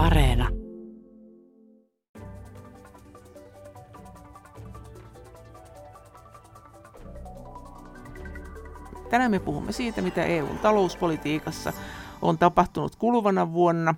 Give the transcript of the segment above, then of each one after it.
Areena. Tänään me puhumme siitä, mitä EUn talouspolitiikassa on tapahtunut kuluvana vuonna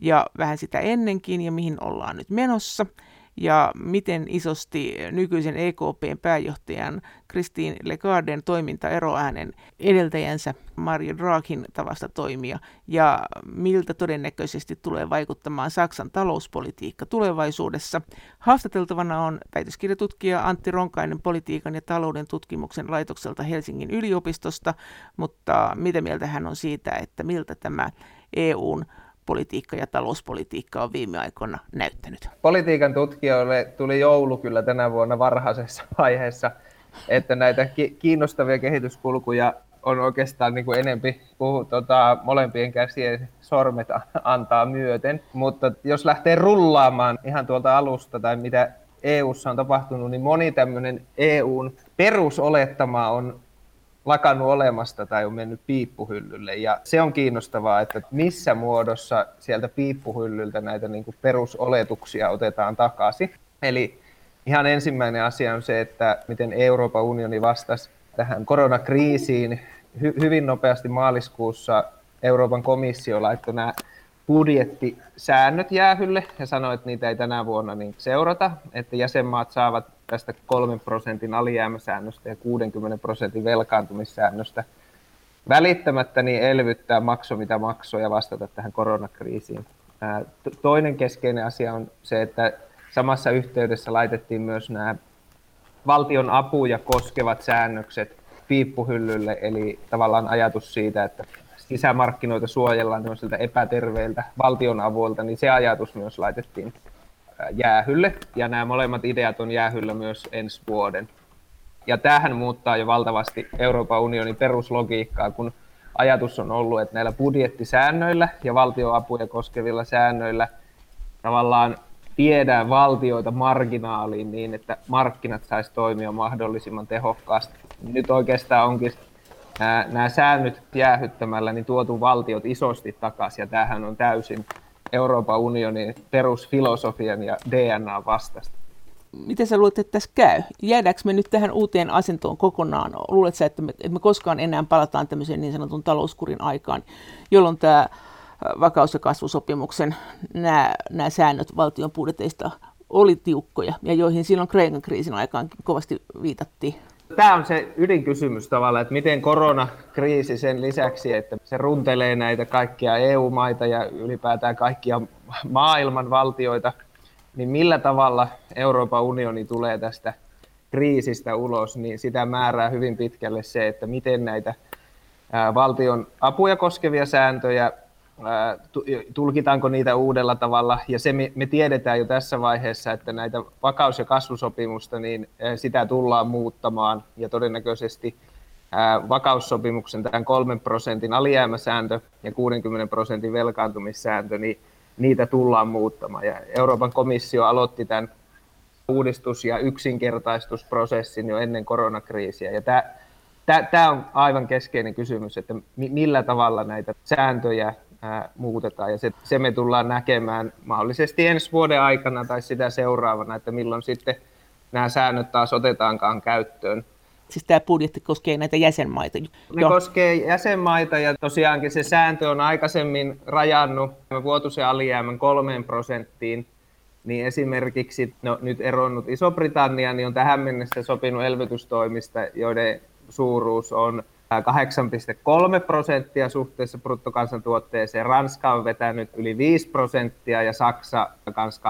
ja vähän sitä ennenkin ja mihin ollaan nyt menossa – ja miten isosti nykyisen EKPn pääjohtajan Christine Lagarden toiminta eroäänen edeltäjänsä Mario Draghin tavasta toimia ja miltä todennäköisesti tulee vaikuttamaan Saksan talouspolitiikka tulevaisuudessa. Haastateltavana on väitöskirjatutkija Antti Ronkainen politiikan ja talouden tutkimuksen laitokselta Helsingin yliopistosta, mutta mitä mieltä hän on siitä, että miltä tämä EUn politiikka ja talouspolitiikka on viime aikoina näyttänyt? Politiikan tutkijoille tuli joulu kyllä tänä vuonna varhaisessa vaiheessa, että näitä kiinnostavia kehityskulkuja on oikeastaan niin kuin enempi puhu, tota, molempien käsien sormet antaa myöten. Mutta jos lähtee rullaamaan ihan tuolta alusta tai mitä EU:ssa on tapahtunut, niin moni tämmöinen EUn perusolettama on lakannut olemasta tai on mennyt piippuhyllylle. Ja se on kiinnostavaa, että missä muodossa sieltä piippuhyllyltä näitä niin kuin perusoletuksia otetaan takaisin. Eli ihan ensimmäinen asia on se, että miten Euroopan unioni vastasi tähän koronakriisiin. Hy- hyvin nopeasti maaliskuussa Euroopan komissio laittoi nämä budjettisäännöt jäähylle ja sanoi, että niitä ei tänä vuonna niin seurata, että jäsenmaat saavat tästä 3 prosentin alijäämäsäännöstä ja 60 prosentin velkaantumissäännöstä välittämättä niin elvyttää makso mitä maksoi ja vastata tähän koronakriisiin. Toinen keskeinen asia on se, että samassa yhteydessä laitettiin myös nämä valtion apuja koskevat säännökset piippuhyllylle, eli tavallaan ajatus siitä, että sisämarkkinoita suojellaan epäterveiltä valtion avuilta, niin se ajatus myös laitettiin jäähylle, ja nämä molemmat ideat on jäähyllä myös ensi vuoden. Ja tähän muuttaa jo valtavasti Euroopan unionin peruslogiikkaa, kun ajatus on ollut, että näillä budjettisäännöillä ja valtioapuja koskevilla säännöillä tavallaan viedään valtioita marginaaliin niin, että markkinat saisi toimia mahdollisimman tehokkaasti. Nyt oikeastaan onkin nämä, säännöt jäähyttämällä niin tuotu valtiot isosti takaisin, ja tämähän on täysin Euroopan unionin perusfilosofian ja DNA vastasta. Miten sä luulet, että tässä käy? Jäädäänkö me nyt tähän uuteen asentoon kokonaan? Luuletko sä, että me, että me koskaan enää palataan tämmöiseen niin sanotun talouskurin aikaan, jolloin tämä vakaus- ja kasvusopimuksen nämä, nämä säännöt valtion budjeteista oli tiukkoja ja joihin silloin Kreikan kriisin aikaan kovasti viitattiin? Tämä on se ydinkysymys tavallaan, että miten koronakriisi sen lisäksi, että se runtelee näitä kaikkia EU-maita ja ylipäätään kaikkia maailman valtioita, niin millä tavalla Euroopan unioni tulee tästä kriisistä ulos, niin sitä määrää hyvin pitkälle se, että miten näitä valtion apuja koskevia sääntöjä tulkitaanko niitä uudella tavalla. Ja se me, tiedetään jo tässä vaiheessa, että näitä vakaus- ja kasvusopimusta, niin sitä tullaan muuttamaan ja todennäköisesti vakaussopimuksen tämän 3 prosentin alijäämäsääntö ja 60 prosentin velkaantumissääntö, niin niitä tullaan muuttamaan. Ja Euroopan komissio aloitti tämän uudistus- ja yksinkertaistusprosessin jo ennen koronakriisiä. Ja tämä, tämä on aivan keskeinen kysymys, että millä tavalla näitä sääntöjä ää, muutetaan. Ja se, se me tullaan näkemään mahdollisesti ensi vuoden aikana tai sitä seuraavana, että milloin sitten nämä säännöt taas otetaankaan käyttöön. Siis tämä budjetti koskee näitä jäsenmaita? Ne koskee jäsenmaita ja tosiaankin se sääntö on aikaisemmin rajannut vuotuisen alijäämän kolmeen prosenttiin, niin esimerkiksi no, nyt eronnut Iso-Britannia niin on tähän mennessä sopinut elvytystoimista, joiden suuruus on 8,3 prosenttia suhteessa bruttokansantuotteeseen. Ranska on vetänyt yli 5 prosenttia ja Saksa myös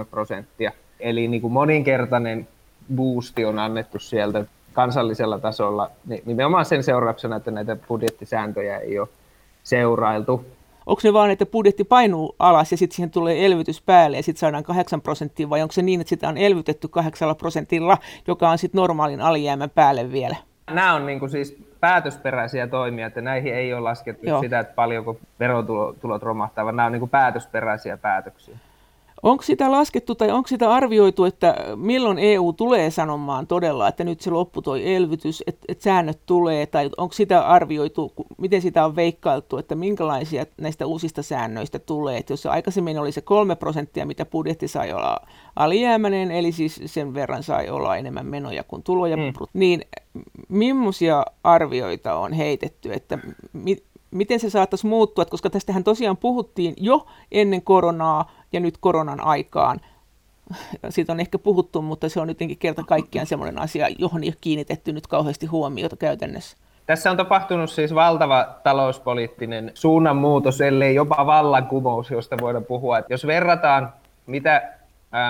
8,3 prosenttia. Eli niin kuin moninkertainen boosti on annettu sieltä kansallisella tasolla nimenomaan sen seurauksena, että näitä budjettisääntöjä ei ole seurailtu. Onko se vaan, että budjetti painuu alas ja sitten siihen tulee elvytys päälle ja sitten saadaan 8 prosenttia, vai onko se niin, että sitä on elvytetty 8 prosentilla, joka on sitten normaalin alijäämän päälle vielä? Nämä on niin kuin siis päätösperäisiä toimia, että näihin ei ole laskettu Joo. sitä, että paljonko verotulot romahtaa, vaan nämä on niin kuin päätösperäisiä päätöksiä. Onko sitä laskettu tai onko sitä arvioitu, että milloin EU tulee sanomaan todella, että nyt se loppu toi elvytys, että, että säännöt tulee, tai onko sitä arvioitu, miten sitä on veikkailtu, että minkälaisia näistä uusista säännöistä tulee, että jos se aikaisemmin oli se kolme prosenttia, mitä budjetti sai olla alijäämäinen, eli siis sen verran sai olla enemmän menoja kuin tuloja, mm. niin millaisia arvioita on heitetty, että mi- miten se saattaisi muuttua, koska tästähän tosiaan puhuttiin jo ennen koronaa ja nyt koronan aikaan. Siitä on ehkä puhuttu, mutta se on jotenkin kerta kaikkiaan sellainen asia, johon ei ole kiinnitetty nyt kauheasti huomiota käytännössä. Tässä on tapahtunut siis valtava talouspoliittinen suunnanmuutos, ellei jopa vallankumous, josta voidaan puhua. Että jos verrataan, mitä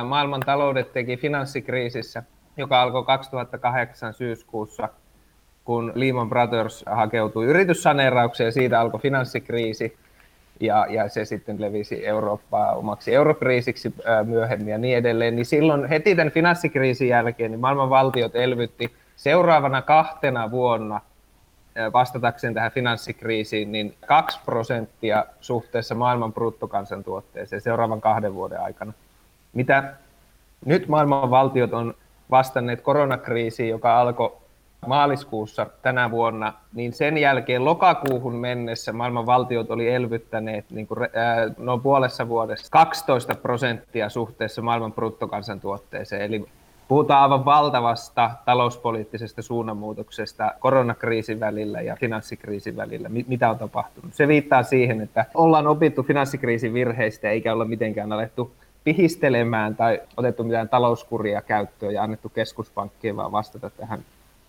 maailman taloudet teki finanssikriisissä, joka alkoi 2008 syyskuussa – kun Lehman Brothers hakeutui yrityssaneeraukseen siitä alkoi finanssikriisi ja, ja se sitten levisi Eurooppaa omaksi eurokriisiksi myöhemmin ja niin edelleen, niin silloin heti tämän finanssikriisin jälkeen niin maailman valtiot elvytti seuraavana kahtena vuonna vastatakseen tähän finanssikriisiin, niin 2 prosenttia suhteessa maailman bruttokansantuotteeseen seuraavan kahden vuoden aikana. Mitä nyt maailman valtiot on vastanneet koronakriisiin, joka alkoi maaliskuussa tänä vuonna, niin sen jälkeen lokakuuhun mennessä maailman valtiot oli elvyttäneet niin kuin, ää, noin puolessa vuodessa 12 prosenttia suhteessa maailman bruttokansantuotteeseen. Eli puhutaan aivan valtavasta talouspoliittisesta suunnanmuutoksesta koronakriisin välillä ja finanssikriisin välillä, mitä on tapahtunut. Se viittaa siihen, että ollaan opittu finanssikriisin virheistä eikä olla mitenkään alettu pihistelemään tai otettu mitään talouskuria käyttöön ja annettu keskuspankkien vaan vastata tähän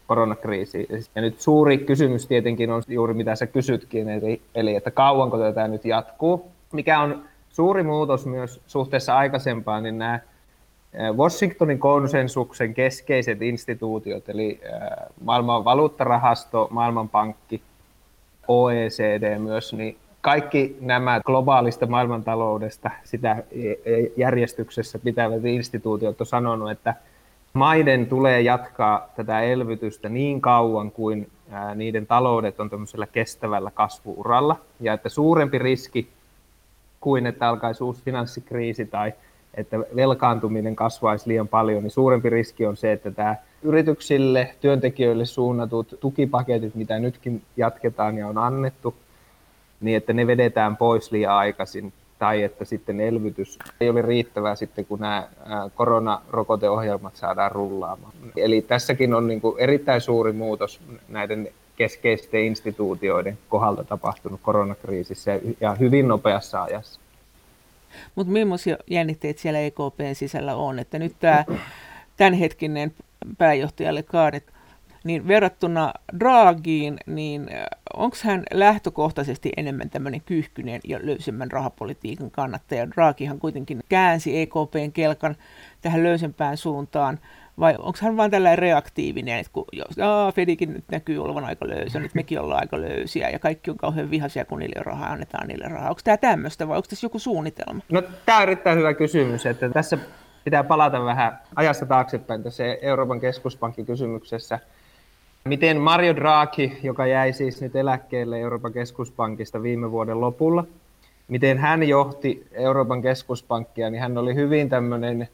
koronakriisiin. Ja nyt suuri kysymys tietenkin on juuri mitä sä kysytkin, eli, eli että kauanko tätä nyt jatkuu. Mikä on suuri muutos myös suhteessa aikaisempaan, niin nämä Washingtonin konsensuksen keskeiset instituutiot, eli maailman valuuttarahasto, maailmanpankki, OECD myös, niin kaikki nämä globaalista maailmantaloudesta sitä järjestyksessä pitävät instituutiot on sanonut, että maiden tulee jatkaa tätä elvytystä niin kauan kuin niiden taloudet on tämmöisellä kestävällä kasvuuralla, ja että suurempi riski kuin että alkaisi uusi finanssikriisi tai että velkaantuminen kasvaisi liian paljon, niin suurempi riski on se, että tämä yrityksille, työntekijöille suunnatut tukipaketit, mitä nytkin jatketaan ja on annettu, niin että ne vedetään pois liian aikaisin tai että sitten elvytys ei ole riittävää sitten, kun nämä koronarokoteohjelmat saadaan rullaamaan. Eli tässäkin on niin kuin erittäin suuri muutos näiden keskeisten instituutioiden kohdalta tapahtunut koronakriisissä ja hyvin nopeassa ajassa. Mutta millaisia jännitteitä siellä EKPn sisällä on, että nyt tämä tämänhetkinen pääjohtajalle kaadet verrattuna Draagiin, niin äh, onko hän lähtökohtaisesti enemmän tämmöinen kyyhkynen ja löysemmän rahapolitiikan kannattaja? Draagihan kuitenkin käänsi EKPn kelkan tähän löysempään suuntaan, vai onko hän vain tällainen reaktiivinen, että kun jos, Fedikin nyt näkyy olevan aika löysä, nyt mekin ollaan aika löysiä ja kaikki on kauhean vihaisia, kun niille rahaa annetaan niille rahaa. Onko tämä tämmöistä vai onko tässä joku suunnitelma? No tämä on erittäin hyvä kysymys, että tässä pitää palata vähän ajassa taaksepäin tässä Euroopan keskuspankin kysymyksessä. Miten Mario Draghi, joka jäi siis nyt eläkkeelle Euroopan keskuspankista viime vuoden lopulla, miten hän johti Euroopan keskuspankkia, niin hän oli hyvin tämmöinen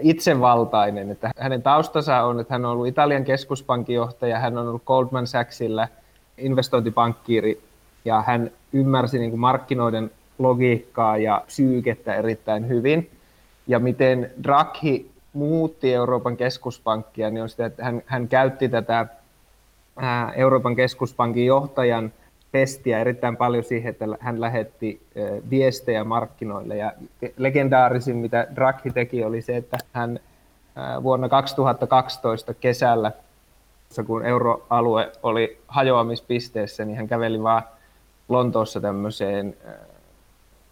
itsevaltainen. Että hänen taustansa on, että hän on ollut Italian keskuspankin johtaja, hän on ollut Goldman Sachsilla investointipankkiiri ja hän ymmärsi niin kuin markkinoiden logiikkaa ja psyykettä erittäin hyvin. Ja miten Draghi muutti Euroopan keskuspankkia, niin on sitä, että hän, hän käytti tätä Euroopan keskuspankin johtajan pestiä erittäin paljon siihen, että hän lähetti viestejä markkinoille. Ja legendaarisin, mitä Draghi teki, oli se, että hän vuonna 2012 kesällä, kun euroalue oli hajoamispisteessä, niin hän käveli vaan Lontoossa tämmöiseen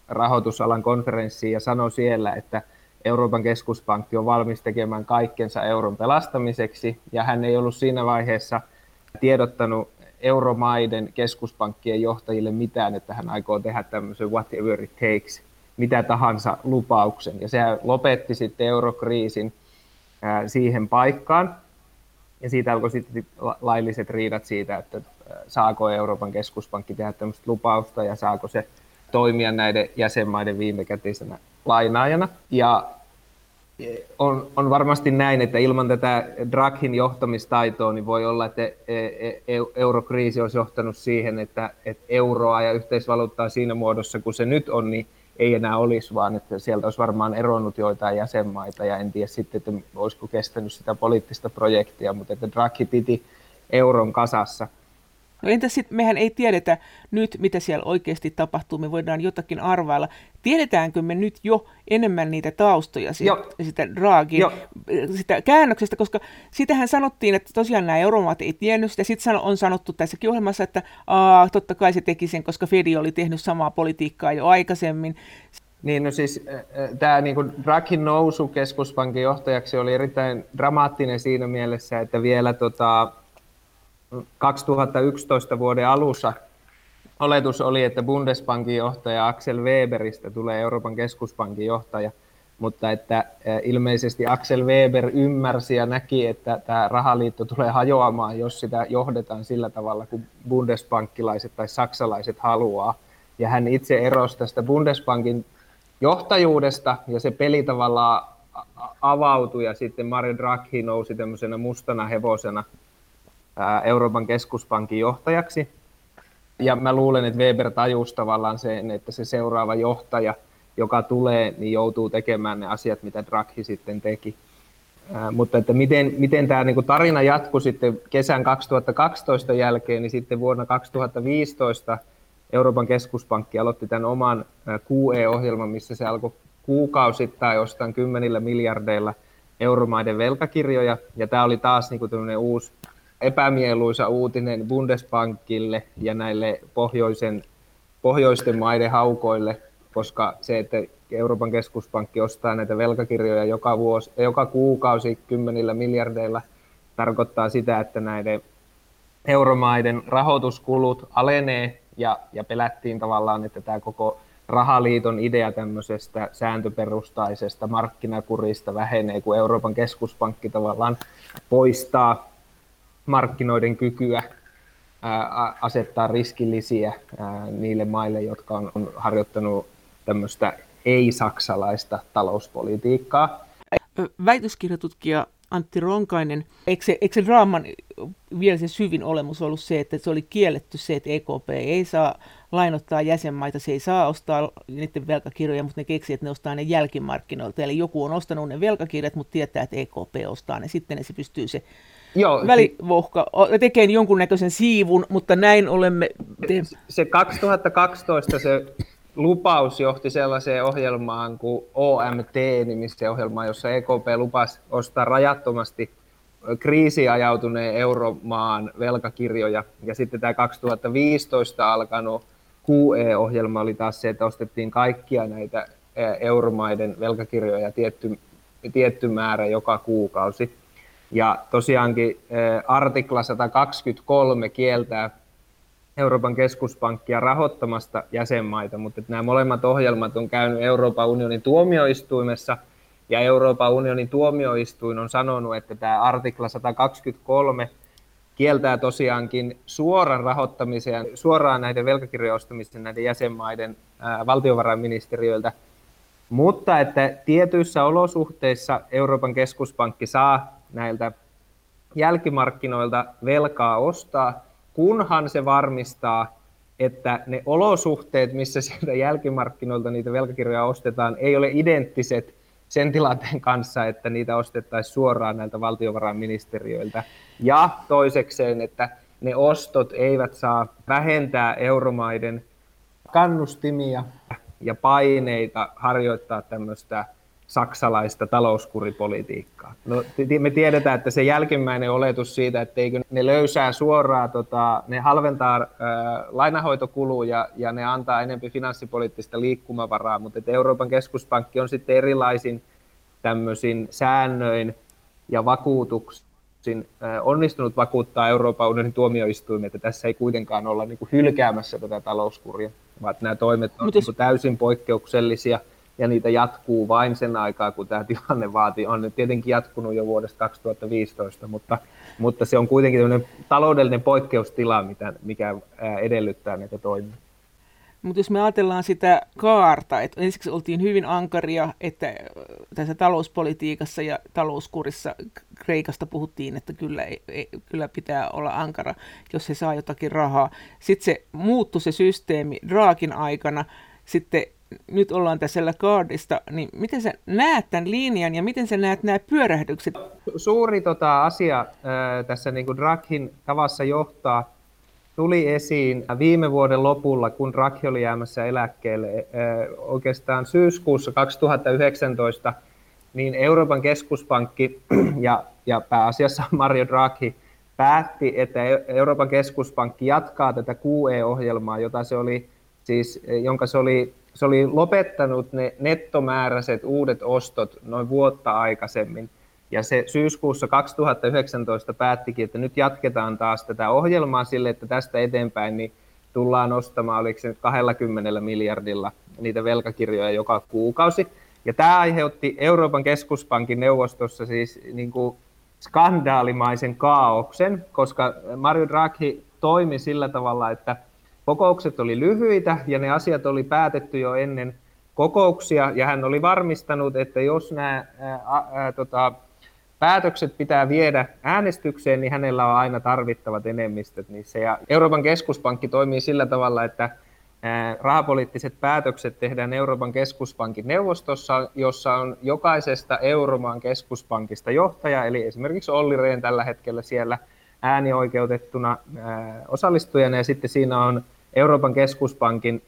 rahoitusalan konferenssiin ja sanoi siellä, että Euroopan keskuspankki on valmis tekemään kaikkensa euron pelastamiseksi, ja hän ei ollut siinä vaiheessa – tiedottanut euromaiden keskuspankkien johtajille mitään, että hän aikoo tehdä tämmöisen whatever it takes, mitä tahansa lupauksen. Ja sehän lopetti sitten eurokriisin siihen paikkaan. Ja siitä alkoi sitten lailliset riidat siitä, että saako Euroopan keskuspankki tehdä tämmöistä lupausta ja saako se toimia näiden jäsenmaiden viimekätisenä lainaajana. Ja on, on varmasti näin, että ilman tätä Draghin johtamistaitoa niin voi olla, että e, e, e, eurokriisi olisi johtanut siihen, että, että euroa ja yhteisvaluuttaa siinä muodossa, kun se nyt on, niin ei enää olisi, vaan että sieltä olisi varmaan eronnut joitain jäsenmaita ja en tiedä sitten, että olisiko kestänyt sitä poliittista projektia, mutta että Draghi piti euron kasassa. No entä sitten, mehän ei tiedetä nyt, mitä siellä oikeasti tapahtuu, me voidaan jotakin arvailla. Tiedetäänkö me nyt jo enemmän niitä taustoja siitä, sitä Draghin, sitä käännöksestä, koska sitähän sanottiin, että tosiaan nämä euromaat ei tiennyt sitä. Sitten on sanottu tässäkin ohjelmassa, että aa, totta kai se teki sen, koska Fedi oli tehnyt samaa politiikkaa jo aikaisemmin. Niin, no siis tämä niin Draghin nousu keskuspankin johtajaksi oli erittäin dramaattinen siinä mielessä, että vielä tota, 2011 vuoden alussa oletus oli, että Bundesbankin johtaja Axel Weberistä tulee Euroopan keskuspankin johtaja, mutta että ilmeisesti Axel Weber ymmärsi ja näki, että tämä rahaliitto tulee hajoamaan, jos sitä johdetaan sillä tavalla, kuin bundesbankkilaiset tai saksalaiset haluaa. Ja hän itse erosi tästä Bundesbankin johtajuudesta ja se peli tavallaan avautui ja sitten Mario Draghi nousi tämmöisenä mustana hevosena Euroopan keskuspankin johtajaksi. Ja mä luulen, että Weber tajusi tavallaan sen, että se seuraava johtaja, joka tulee, niin joutuu tekemään ne asiat, mitä Draghi sitten teki. Ää, mutta että miten, miten tämä niin tarina jatkui sitten kesän 2012 jälkeen, niin sitten vuonna 2015 Euroopan keskuspankki aloitti tämän oman QE-ohjelman, missä se alkoi kuukausittain ostaa kymmenillä miljardeilla euromaiden velkakirjoja, ja tämä oli taas niin kuin uusi epämieluisa uutinen Bundesbankille ja näille pohjoisen, pohjoisten maiden haukoille, koska se, että Euroopan keskuspankki ostaa näitä velkakirjoja joka, vuosi, joka kuukausi kymmenillä miljardeilla, tarkoittaa sitä, että näiden euromaiden rahoituskulut alenee ja, ja pelättiin tavallaan, että tämä koko rahaliiton idea tämmöisestä sääntöperustaisesta markkinakurista vähenee, kun Euroopan keskuspankki tavallaan poistaa markkinoiden kykyä asettaa riskillisiä niille maille, jotka on, harjoittanut tämmöistä ei-saksalaista talouspolitiikkaa. Väitöskirjatutkija Antti Ronkainen, eikö se, eikö se draaman vielä se syvin olemus ollut se, että se oli kielletty se, että EKP ei saa lainottaa jäsenmaita, se ei saa ostaa niiden velkakirjoja, mutta ne keksii, että ne ostaa ne jälkimarkkinoilta. Eli joku on ostanut ne velkakirjat, mutta tietää, että EKP ostaa ne, sitten ne se pystyy se Joo, välivohka tekee jonkunnäköisen siivun, mutta näin olemme... Te... Se 2012 se lupaus johti sellaiseen ohjelmaan kuin OMT-nimiseen ohjelmaan, jossa EKP lupasi ostaa rajattomasti kriisiajautuneen euromaan velkakirjoja. Ja sitten tämä 2015 alkanut QE-ohjelma oli taas se, että ostettiin kaikkia näitä euromaiden velkakirjoja tietty, tietty määrä joka kuukausi. Ja tosiaankin artikla 123 kieltää Euroopan keskuspankkia rahoittamasta jäsenmaita, mutta nämä molemmat ohjelmat on käynyt Euroopan unionin tuomioistuimessa, ja Euroopan unionin tuomioistuin on sanonut, että tämä artikla 123 kieltää tosiaankin suoran rahoittamisen suoraan näiden velkakirjojen ostamisen näiden jäsenmaiden valtiovarainministeriöiltä, mutta että tietyissä olosuhteissa Euroopan keskuspankki saa näiltä jälkimarkkinoilta velkaa ostaa, kunhan se varmistaa, että ne olosuhteet, missä sieltä jälkimarkkinoilta niitä velkakirjoja ostetaan, ei ole identtiset sen tilanteen kanssa, että niitä ostettaisiin suoraan näiltä valtiovarainministeriöiltä. Ja toisekseen, että ne ostot eivät saa vähentää euromaiden kannustimia ja paineita harjoittaa tämmöistä saksalaista talouskuripolitiikkaa. No, me tiedetään, että se jälkimmäinen oletus siitä, että eikö ne löysää suoraan, tota, ne halventaa äh, lainahoitokuluja ja ne antaa enemmän finanssipoliittista liikkumavaraa, mutta että Euroopan keskuspankki on sitten erilaisin tämmöisin säännöin ja vakuutuksin onnistunut vakuuttaa Euroopan unionin tuomioistuimen, että tässä ei kuitenkaan olla niin kuin hylkäämässä tätä talouskuria, vaan nämä toimet on jos... niin täysin poikkeuksellisia – ja niitä jatkuu vain sen aikaa, kun tämä tilanne vaatii. On tietenkin jatkunut jo vuodesta 2015, mutta, mutta se on kuitenkin taloudellinen poikkeustila, mitä, mikä edellyttää näitä toimia. Mutta jos me ajatellaan sitä kaarta, että ensiksi oltiin hyvin ankaria, että tässä talouspolitiikassa ja talouskurissa Kreikasta puhuttiin, että kyllä, ei, ei, kyllä pitää olla ankara, jos he saa jotakin rahaa. Sitten se muuttui se systeemi Draakin aikana, sitten nyt ollaan tässä Lagardista, niin miten sä näet tämän linjan ja miten sä näet nämä pyörähdykset? Suuri tota, asia äh, tässä niin kuin Draghin tavassa johtaa tuli esiin viime vuoden lopulla, kun Draghi oli jäämässä eläkkeelle. Äh, oikeastaan syyskuussa 2019 niin Euroopan keskuspankki ja, ja pääasiassa Mario Draghi päätti, että Euroopan keskuspankki jatkaa tätä QE-ohjelmaa, jota se oli, siis, jonka se oli se oli lopettanut ne nettomääräiset uudet ostot noin vuotta aikaisemmin. Ja se syyskuussa 2019 päättikin, että nyt jatketaan taas tätä ohjelmaa sille, että tästä eteenpäin niin tullaan ostamaan, oliko se nyt 20 miljardilla niitä velkakirjoja joka kuukausi. Ja tämä aiheutti Euroopan keskuspankin neuvostossa siis niin kuin skandaalimaisen kaauksen, koska Mario Draghi toimi sillä tavalla, että Kokoukset oli lyhyitä ja ne asiat oli päätetty jo ennen kokouksia ja hän oli varmistanut, että jos nämä ää, ää, tota, päätökset pitää viedä äänestykseen, niin hänellä on aina tarvittavat enemmistöt niissä. Ja Euroopan keskuspankki toimii sillä tavalla, että rahapoliittiset päätökset tehdään Euroopan keskuspankin neuvostossa, jossa on jokaisesta Euromaan keskuspankista johtaja, eli esimerkiksi Olli Rehn tällä hetkellä siellä äänioikeutettuna osallistujana, ja sitten siinä on Euroopan keskuspankin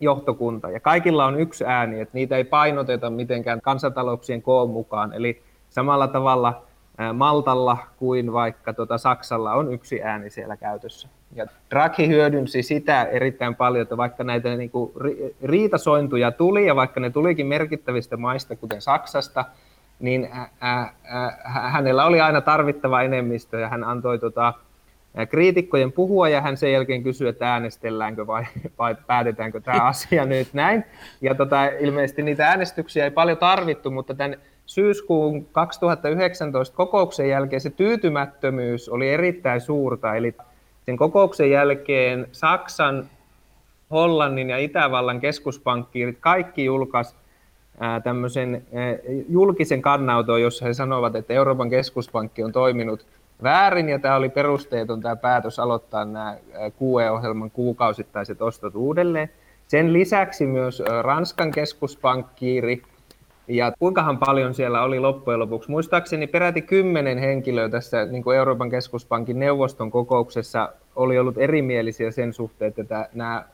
johtokunta. Ja kaikilla on yksi ääni, että niitä ei painoteta mitenkään kansantalouksien koon mukaan. Eli samalla tavalla Maltalla kuin vaikka tuota Saksalla on yksi ääni siellä käytössä. Ja Draghi hyödynsi sitä erittäin paljon, että vaikka näitä niin kuin riitasointuja tuli, ja vaikka ne tulikin merkittävistä maista, kuten Saksasta, niin hänellä oli aina tarvittava enemmistö, ja hän antoi tuota, kriitikkojen puhua ja hän sen jälkeen kysyy, että äänestelläänkö vai, vai päätetäänkö tämä asia nyt näin. Ja tota, ilmeisesti niitä äänestyksiä ei paljon tarvittu, mutta tämän syyskuun 2019 kokouksen jälkeen se tyytymättömyys oli erittäin suurta. Eli sen kokouksen jälkeen Saksan, Hollannin ja Itävallan keskuspankkiirit kaikki julkaisi tämmöisen julkisen kannauton, jossa he sanovat, että Euroopan keskuspankki on toiminut – väärin ja tämä oli perusteeton tämä päätös aloittaa nämä QE-ohjelman kuukausittaiset ostot uudelleen. Sen lisäksi myös Ranskan keskuspankkiiri ja kuinkahan paljon siellä oli loppujen lopuksi. Muistaakseni peräti kymmenen henkilöä tässä niin kuin Euroopan keskuspankin neuvoston kokouksessa oli ollut erimielisiä sen suhteen, että nämä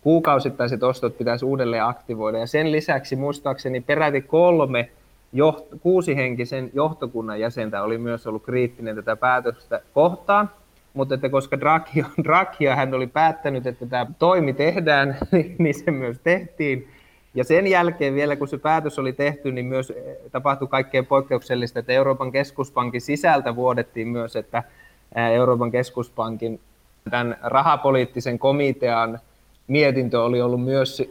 kuukausittaiset ostot pitäisi uudelleen aktivoida. Ja sen lisäksi muistaakseni peräti kolme joht, kuusihenkisen johtokunnan jäsentä oli myös ollut kriittinen tätä päätöstä kohtaan, mutta että koska Draghi ja hän oli päättänyt, että tämä toimi tehdään, niin se myös tehtiin. Ja sen jälkeen vielä, kun se päätös oli tehty, niin myös eh, tapahtui kaikkein poikkeuksellista, että Euroopan keskuspankin sisältä vuodettiin myös, että Euroopan keskuspankin tämän rahapoliittisen komitean mietintö oli ollut myös,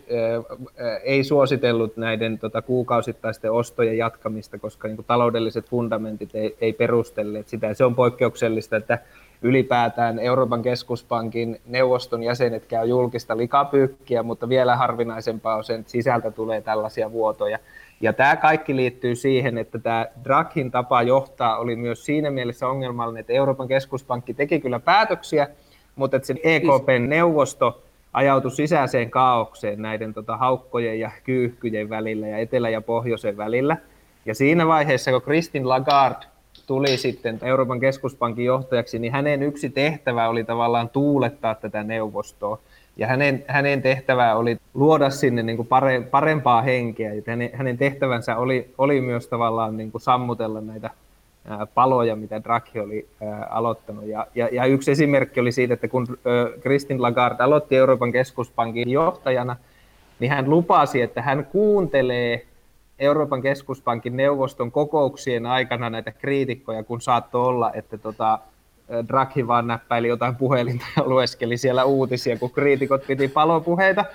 ei suositellut näiden tota, kuukausittaisten ostojen jatkamista, koska niin kuin, taloudelliset fundamentit ei, ei perustelleet sitä. Se on poikkeuksellista, että ylipäätään Euroopan keskuspankin neuvoston jäsenet käy julkista likapyykkiä, mutta vielä harvinaisempaa on sen, että sisältä tulee tällaisia vuotoja. Ja tämä kaikki liittyy siihen, että tämä Draghin tapa johtaa oli myös siinä mielessä ongelmallinen, että Euroopan keskuspankki teki kyllä päätöksiä, mutta että se EKPn neuvosto ajautui sisäiseen kaaukseen näiden tota, haukkojen ja kyyhkyjen välillä ja etelä- ja pohjoisen välillä. Ja siinä vaiheessa, kun Kristin Lagarde tuli sitten Euroopan keskuspankin johtajaksi, niin hänen yksi tehtävä oli tavallaan tuulettaa tätä neuvostoa. Ja hänen, hänen tehtävä oli luoda sinne niin kuin pare, parempaa henkeä. Ja hänen, hänen tehtävänsä oli, oli myös tavallaan niin kuin sammutella näitä paloja, mitä Draghi oli aloittanut. Ja, ja, ja yksi esimerkki oli siitä, että kun Christine Lagarde aloitti Euroopan keskuspankin johtajana, niin hän lupasi, että hän kuuntelee Euroopan keskuspankin neuvoston kokouksien aikana näitä kriitikkoja, kun saattoi olla, että tota, Draghi vaan näppäili jotain puhelinta ja lueskeli siellä uutisia, kun kriitikot piti palopuheita.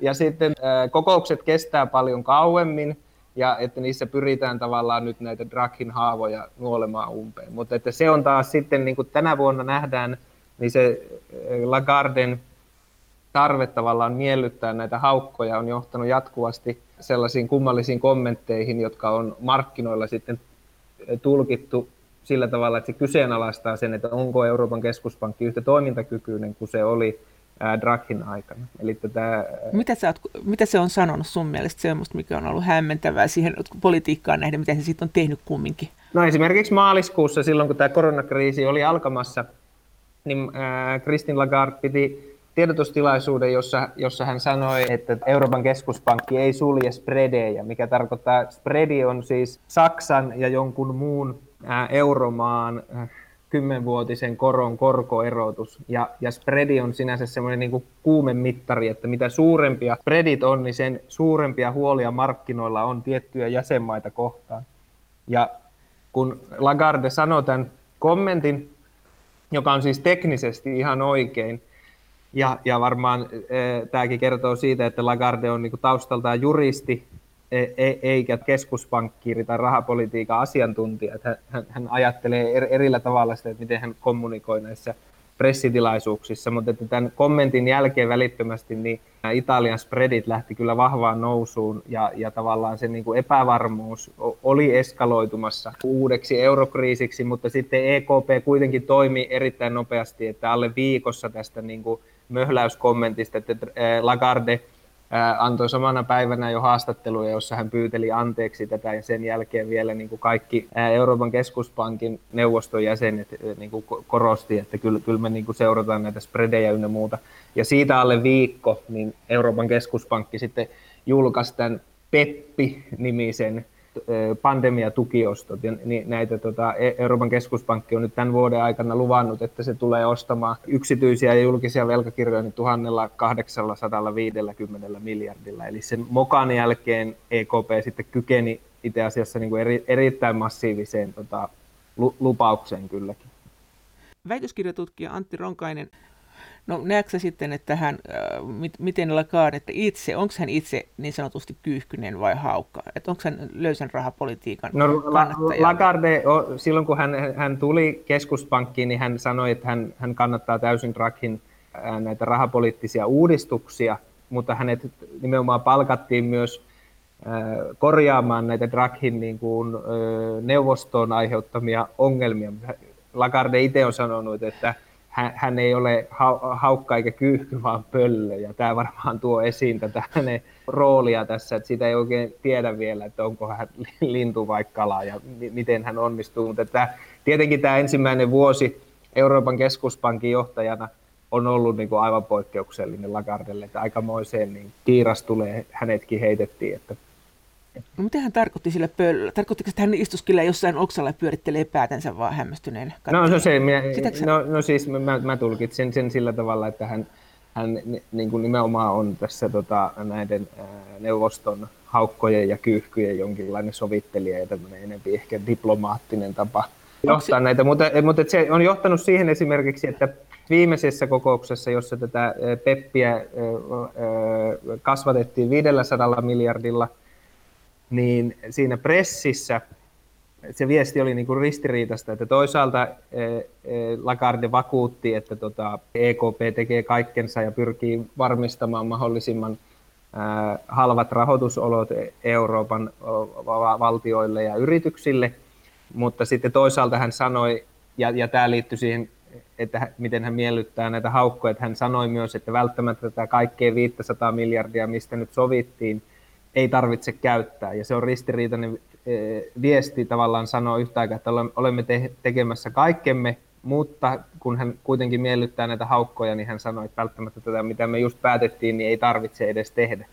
Ja sitten kokoukset kestää paljon kauemmin, ja että niissä pyritään tavallaan nyt näitä Draghin haavoja nuolemaan umpeen. Mutta että se on taas sitten, niin kuin tänä vuonna nähdään, niin se eh, Lagarden tarve tavallaan miellyttää näitä haukkoja on johtanut jatkuvasti sellaisiin kummallisiin kommentteihin, jotka on markkinoilla sitten tulkittu sillä tavalla, että se kyseenalaistaa sen, että onko Euroopan keskuspankki yhtä toimintakykyinen kuin se oli Draghin aikana. Eli tätä, mitä, sä oot, mitä se on sanonut sun mielestä semmoista, mikä on ollut hämmentävää siihen politiikkaan nähden, mitä se sitten on tehnyt kumminkin? No esimerkiksi maaliskuussa, silloin kun tämä koronakriisi oli alkamassa, niin äh, Christine Lagarde piti tiedotustilaisuuden, jossa, jossa hän sanoi, että Euroopan keskuspankki ei sulje spredejä, mikä tarkoittaa, spreadi on siis Saksan ja jonkun muun äh, euromaan äh, kymmenvuotisen koron korkoerotus. Ja, ja spreadi on sinänsä semmoinen niin kuin kuumemittari, että mitä suurempia spreadit on, niin sen suurempia huolia markkinoilla on tiettyjä jäsenmaita kohtaan. Ja kun Lagarde sanoi tämän kommentin, joka on siis teknisesti ihan oikein, ja, ja varmaan e, tämäkin kertoo siitä, että Lagarde on niin taustaltaan juristi, eikä keskuspankkiiri tai rahapolitiikan asiantuntija. Hän, hän, hän ajattelee er, erillä tavalla sitä, että miten hän kommunikoi näissä pressitilaisuuksissa, mutta että tämän kommentin jälkeen välittömästi niin Italian spreadit lähti kyllä vahvaan nousuun ja, ja tavallaan se niin kuin epävarmuus oli eskaloitumassa uudeksi eurokriisiksi, mutta sitten EKP kuitenkin toimi erittäin nopeasti, että alle viikossa tästä niin kuin möhläyskommentista, että Lagarde antoi samana päivänä jo haastatteluja, jossa hän pyyteli anteeksi tätä ja sen jälkeen vielä niin kuin kaikki Euroopan keskuspankin neuvoston jäsenet niin kuin korosti, että kyllä, kyllä me niin kuin seurataan näitä spredejä ynnä muuta. Ja siitä alle viikko niin Euroopan keskuspankki sitten julkaisi tämän Peppi-nimisen pandemiatukiostot. Ja näitä tota, e- Euroopan keskuspankki on nyt tämän vuoden aikana luvannut, että se tulee ostamaan yksityisiä ja julkisia velkakirjoja niin 1850 miljardilla. Eli sen mokan jälkeen EKP sitten kykeni itse asiassa niin kuin eri, erittäin massiiviseen tota, lupaukseen kylläkin. Väitöskirjatutkija Antti Ronkainen No näetkö sitten, että hän, äh, miten Lagarde, että itse, onko hän itse niin sanotusti kyyhkynen vai haukka? Että onko hän löysän rahapolitiikan no, kannattaja? Lagarde, silloin kun hän, hän tuli keskuspankkiin, niin hän sanoi, että hän, hän kannattaa täysin Draghin äh, näitä rahapoliittisia uudistuksia, mutta hänet nimenomaan palkattiin myös äh, korjaamaan näitä Draghin niin kuin, neuvostoon aiheuttamia ongelmia. Lagarde itse on sanonut, että hän, hän ei ole haukka eikä kyyhky, vaan pöllö. Ja tämä varmaan tuo esiin tätä hänen roolia tässä, että sitä ei oikein tiedä vielä, että onko hän lintu vai kala ja miten hän onnistuu. Mutta että tietenkin tämä ensimmäinen vuosi Euroopan keskuspankin johtajana on ollut niin kuin aivan poikkeuksellinen Lagardelle, että aikamoiseen niin kiiras tulee, hänetkin heitettiin, että No, mitä hän tarkoitti sillä pöllöllä? Tarkoittiko, että hän istuskelee jossain oksalla ja pyörittelee päätänsä vaan hämmästyneen? No, no, se, minä, no, no siis mä, mä tulkitsin sen sillä tavalla, että hän, hän niin kuin nimenomaan on tässä tota, näiden neuvoston haukkojen ja kyyhkyjen jonkinlainen sovittelija ja tämmöinen enempi ehkä diplomaattinen tapa johtaa se... näitä, mutta, mutta se on johtanut siihen esimerkiksi, että viimeisessä kokouksessa, jossa tätä peppiä kasvatettiin 500 miljardilla – niin siinä pressissä se viesti oli niin kuin ristiriitasta, että toisaalta eh, eh, Lagarde vakuutti, että tota EKP tekee kaikkensa ja pyrkii varmistamaan mahdollisimman eh, halvat rahoitusolot Euroopan valtioille ja yrityksille, mutta sitten toisaalta hän sanoi, ja, ja tämä liittyy siihen, että miten hän miellyttää näitä haukkoja, että hän sanoi myös, että välttämättä tätä kaikkea 500 miljardia, mistä nyt sovittiin, ei tarvitse käyttää. Ja se on ristiriitainen eh, viesti tavallaan sanoa yhtä aikaa, että olemme te- tekemässä kaikkemme, mutta kun hän kuitenkin miellyttää näitä haukkoja, niin hän sanoi, että välttämättä tätä, mitä me just päätettiin, niin ei tarvitse edes tehdä.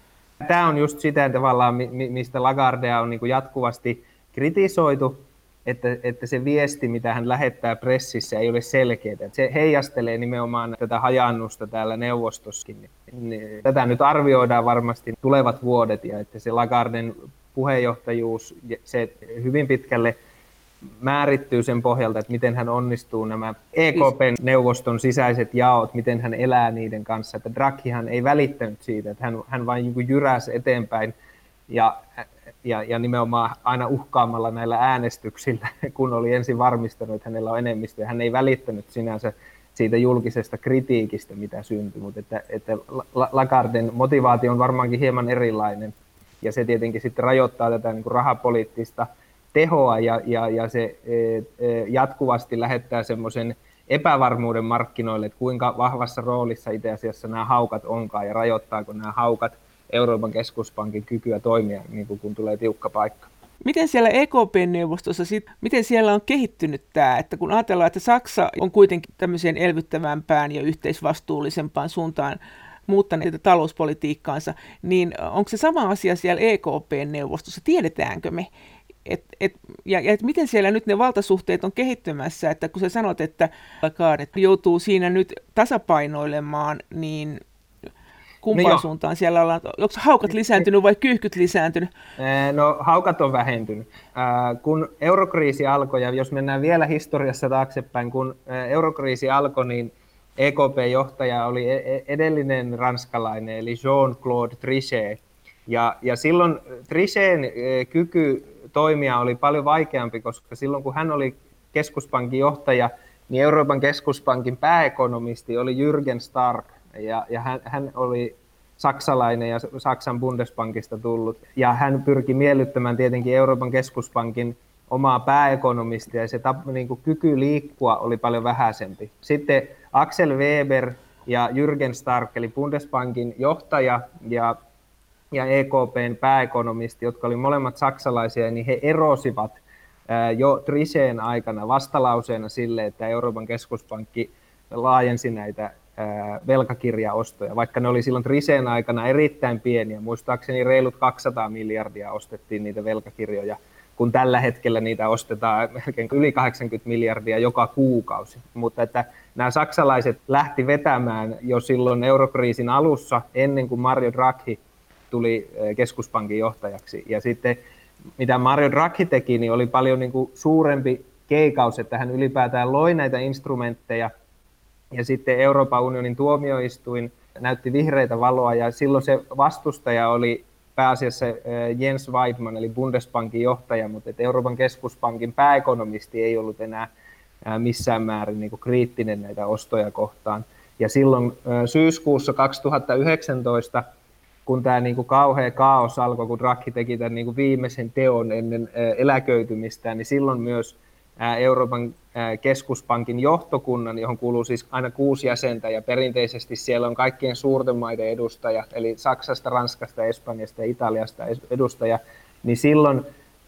Tämä on just sitä tavallaan, mistä Lagardea on niin kuin jatkuvasti kritisoitu, että, että se viesti, mitä hän lähettää pressissä, ei ole selkeää. Se heijastelee nimenomaan tätä hajannusta täällä neuvostoskin. Niin tätä nyt arvioidaan varmasti tulevat vuodet ja että se Lagarden puheenjohtajuus, se hyvin pitkälle määrittyy sen pohjalta, että miten hän onnistuu nämä EKP-neuvoston sisäiset jaot, miten hän elää niiden kanssa. Että Draghihan ei välittänyt siitä, että hän, hän vain niin jyräsi eteenpäin ja ja, ja nimenomaan aina uhkaamalla näillä äänestyksillä, kun oli ensin varmistanut, että hänellä on enemmistö. Hän ei välittänyt sinänsä siitä julkisesta kritiikistä, mitä syntyi, mutta että, että Lagarden motivaatio on varmaankin hieman erilainen, ja se tietenkin sitten rajoittaa tätä niin kuin rahapoliittista tehoa, ja, ja, ja se e, e, jatkuvasti lähettää semmoisen epävarmuuden markkinoille, että kuinka vahvassa roolissa itse asiassa nämä haukat onkaan, ja rajoittaako nämä haukat Euroopan keskuspankin kykyä toimia, niin kuin kun tulee tiukka paikka. Miten siellä EKP-neuvostossa, sit, miten siellä on kehittynyt tämä, että kun ajatellaan, että Saksa on kuitenkin tämmöiseen elvyttävämpään ja yhteisvastuullisempaan suuntaan muuttaneet talouspolitiikkaansa, niin onko se sama asia siellä EKP-neuvostossa? Tiedetäänkö me? Et, et, ja, ja et miten siellä nyt ne valtasuhteet on kehittymässä, että kun sä sanot, että Lagarde joutuu siinä nyt tasapainoilemaan, niin kumpaan no suuntaan siellä ollaan? Onko haukat lisääntynyt vai kyyhkyt lisääntynyt? No haukat on vähentynyt. Kun eurokriisi alkoi, ja jos mennään vielä historiassa taaksepäin, kun eurokriisi alkoi, niin EKP-johtaja oli e-, e-, edellinen ranskalainen, eli Jean-Claude Trichet. Ja, ja silloin Trichetin kyky toimia oli paljon vaikeampi, koska silloin kun hän oli keskuspankin johtaja, niin Euroopan keskuspankin pääekonomisti oli Jürgen Stark, ja, ja hän, hän oli saksalainen ja Saksan Bundesbankista tullut. Ja hän pyrki miellyttämään tietenkin Euroopan keskuspankin omaa pääekonomistia ja se tap, niin kuin kyky liikkua oli paljon vähäisempi. Sitten Axel Weber ja Jürgen Stark, eli Bundesbankin johtaja ja, ja EKPn pääekonomisti, jotka olivat molemmat saksalaisia, niin he erosivat jo Triseen aikana vastalauseena sille, että Euroopan keskuspankki laajensi näitä velkakirjaostoja, vaikka ne oli silloin Triseen aikana erittäin pieniä. Muistaakseni reilut 200 miljardia ostettiin niitä velkakirjoja, kun tällä hetkellä niitä ostetaan melkein yli 80 miljardia joka kuukausi. Mutta että nämä saksalaiset lähti vetämään jo silloin eurokriisin alussa, ennen kuin Mario Draghi tuli keskuspankin johtajaksi. Ja sitten mitä Mario Draghi teki, niin oli paljon niin kuin suurempi keikaus, että hän ylipäätään loi näitä instrumentteja, ja sitten Euroopan unionin tuomioistuin näytti vihreitä valoa ja silloin se vastustaja oli pääasiassa eh, Jens Weidmann eli Bundesbankin johtaja, mutta että Euroopan keskuspankin pääekonomisti ei ollut enää eh, missään määrin niin kuin kriittinen näitä ostoja kohtaan. Ja silloin eh, syyskuussa 2019, kun tämä niin kuin kauhea kaos alkoi, kun Draghi teki tämän niin kuin viimeisen teon ennen eläköitymistä, niin silloin myös Euroopan keskuspankin johtokunnan, johon kuuluu siis aina kuusi jäsentä ja perinteisesti siellä on kaikkien suurten maiden edustaja, eli Saksasta, Ranskasta, Espanjasta ja Italiasta edustaja, niin silloin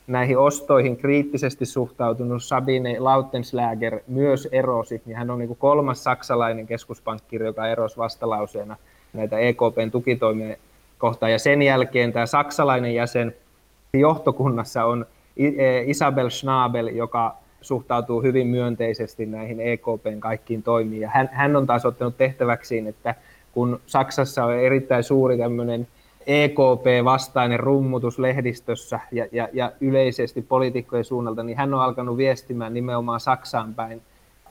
näihin ostoihin kriittisesti suhtautunut Sabine Lautenschläger myös erosi, ja hän on niin kolmas saksalainen keskuspankkiri, joka erosi vastalauseena näitä EKPn tukitoimia kohtaan, ja sen jälkeen tämä saksalainen jäsen johtokunnassa on Isabel Schnabel, joka suhtautuu hyvin myönteisesti näihin EKPn kaikkiin toimiin. Ja hän, hän on taas ottanut tehtäväksiin, että kun Saksassa on erittäin suuri tämmöinen EKP-vastainen rummutus lehdistössä ja, ja, ja yleisesti poliitikkojen suunnalta, niin hän on alkanut viestimään nimenomaan Saksaan päin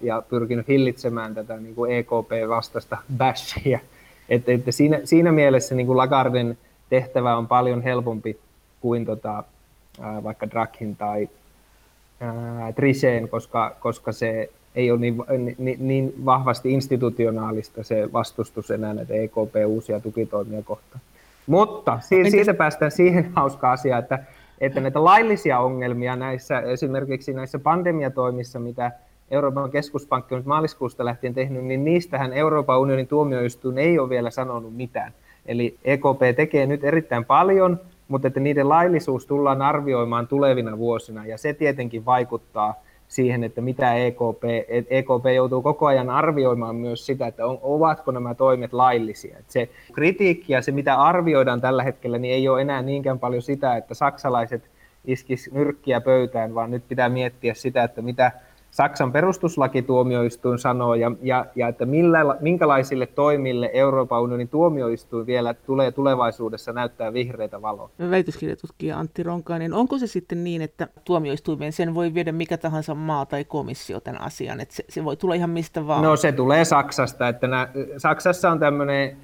ja pyrkinyt hillitsemään tätä niin kuin EKP-vastaista bashia. Että, että siinä, siinä mielessä niin kuin Lagarden tehtävä on paljon helpompi kuin tota, vaikka Draghin tai Triseen, koska, koska se ei ole niin, niin, niin vahvasti institutionaalista se vastustus enää näitä EKP-uusia tukitoimia kohtaan. Mutta siitä, siitä päästään siihen hauskaan asiaan, että, että näitä laillisia ongelmia näissä, esimerkiksi näissä pandemiatoimissa, mitä Euroopan keskuspankki on nyt maaliskuusta lähtien tehnyt, niin niistähän Euroopan unionin tuomioistuin ei ole vielä sanonut mitään. Eli EKP tekee nyt erittäin paljon, mutta että niiden laillisuus tullaan arvioimaan tulevina vuosina, ja se tietenkin vaikuttaa siihen, että mitä EKP, EKP joutuu koko ajan arvioimaan myös sitä, että on, ovatko nämä toimet laillisia. Että se kritiikki ja se, mitä arvioidaan tällä hetkellä, niin ei ole enää niinkään paljon sitä, että saksalaiset iskis nyrkkiä pöytään, vaan nyt pitää miettiä sitä, että mitä Saksan perustuslakituomioistuin sanoo ja, ja, ja että millä, minkälaisille toimille Euroopan unionin tuomioistuin vielä tulee tulevaisuudessa näyttää vihreitä valoa. Väitöskirjatutkija Antti Ronkainen, onko se sitten niin, että tuomioistuimeen sen voi viedä mikä tahansa maa tai komissio tämän asian, että se, se voi tulla ihan mistä vaan? No se tulee Saksasta, että nää, Saksassa on tämmöinen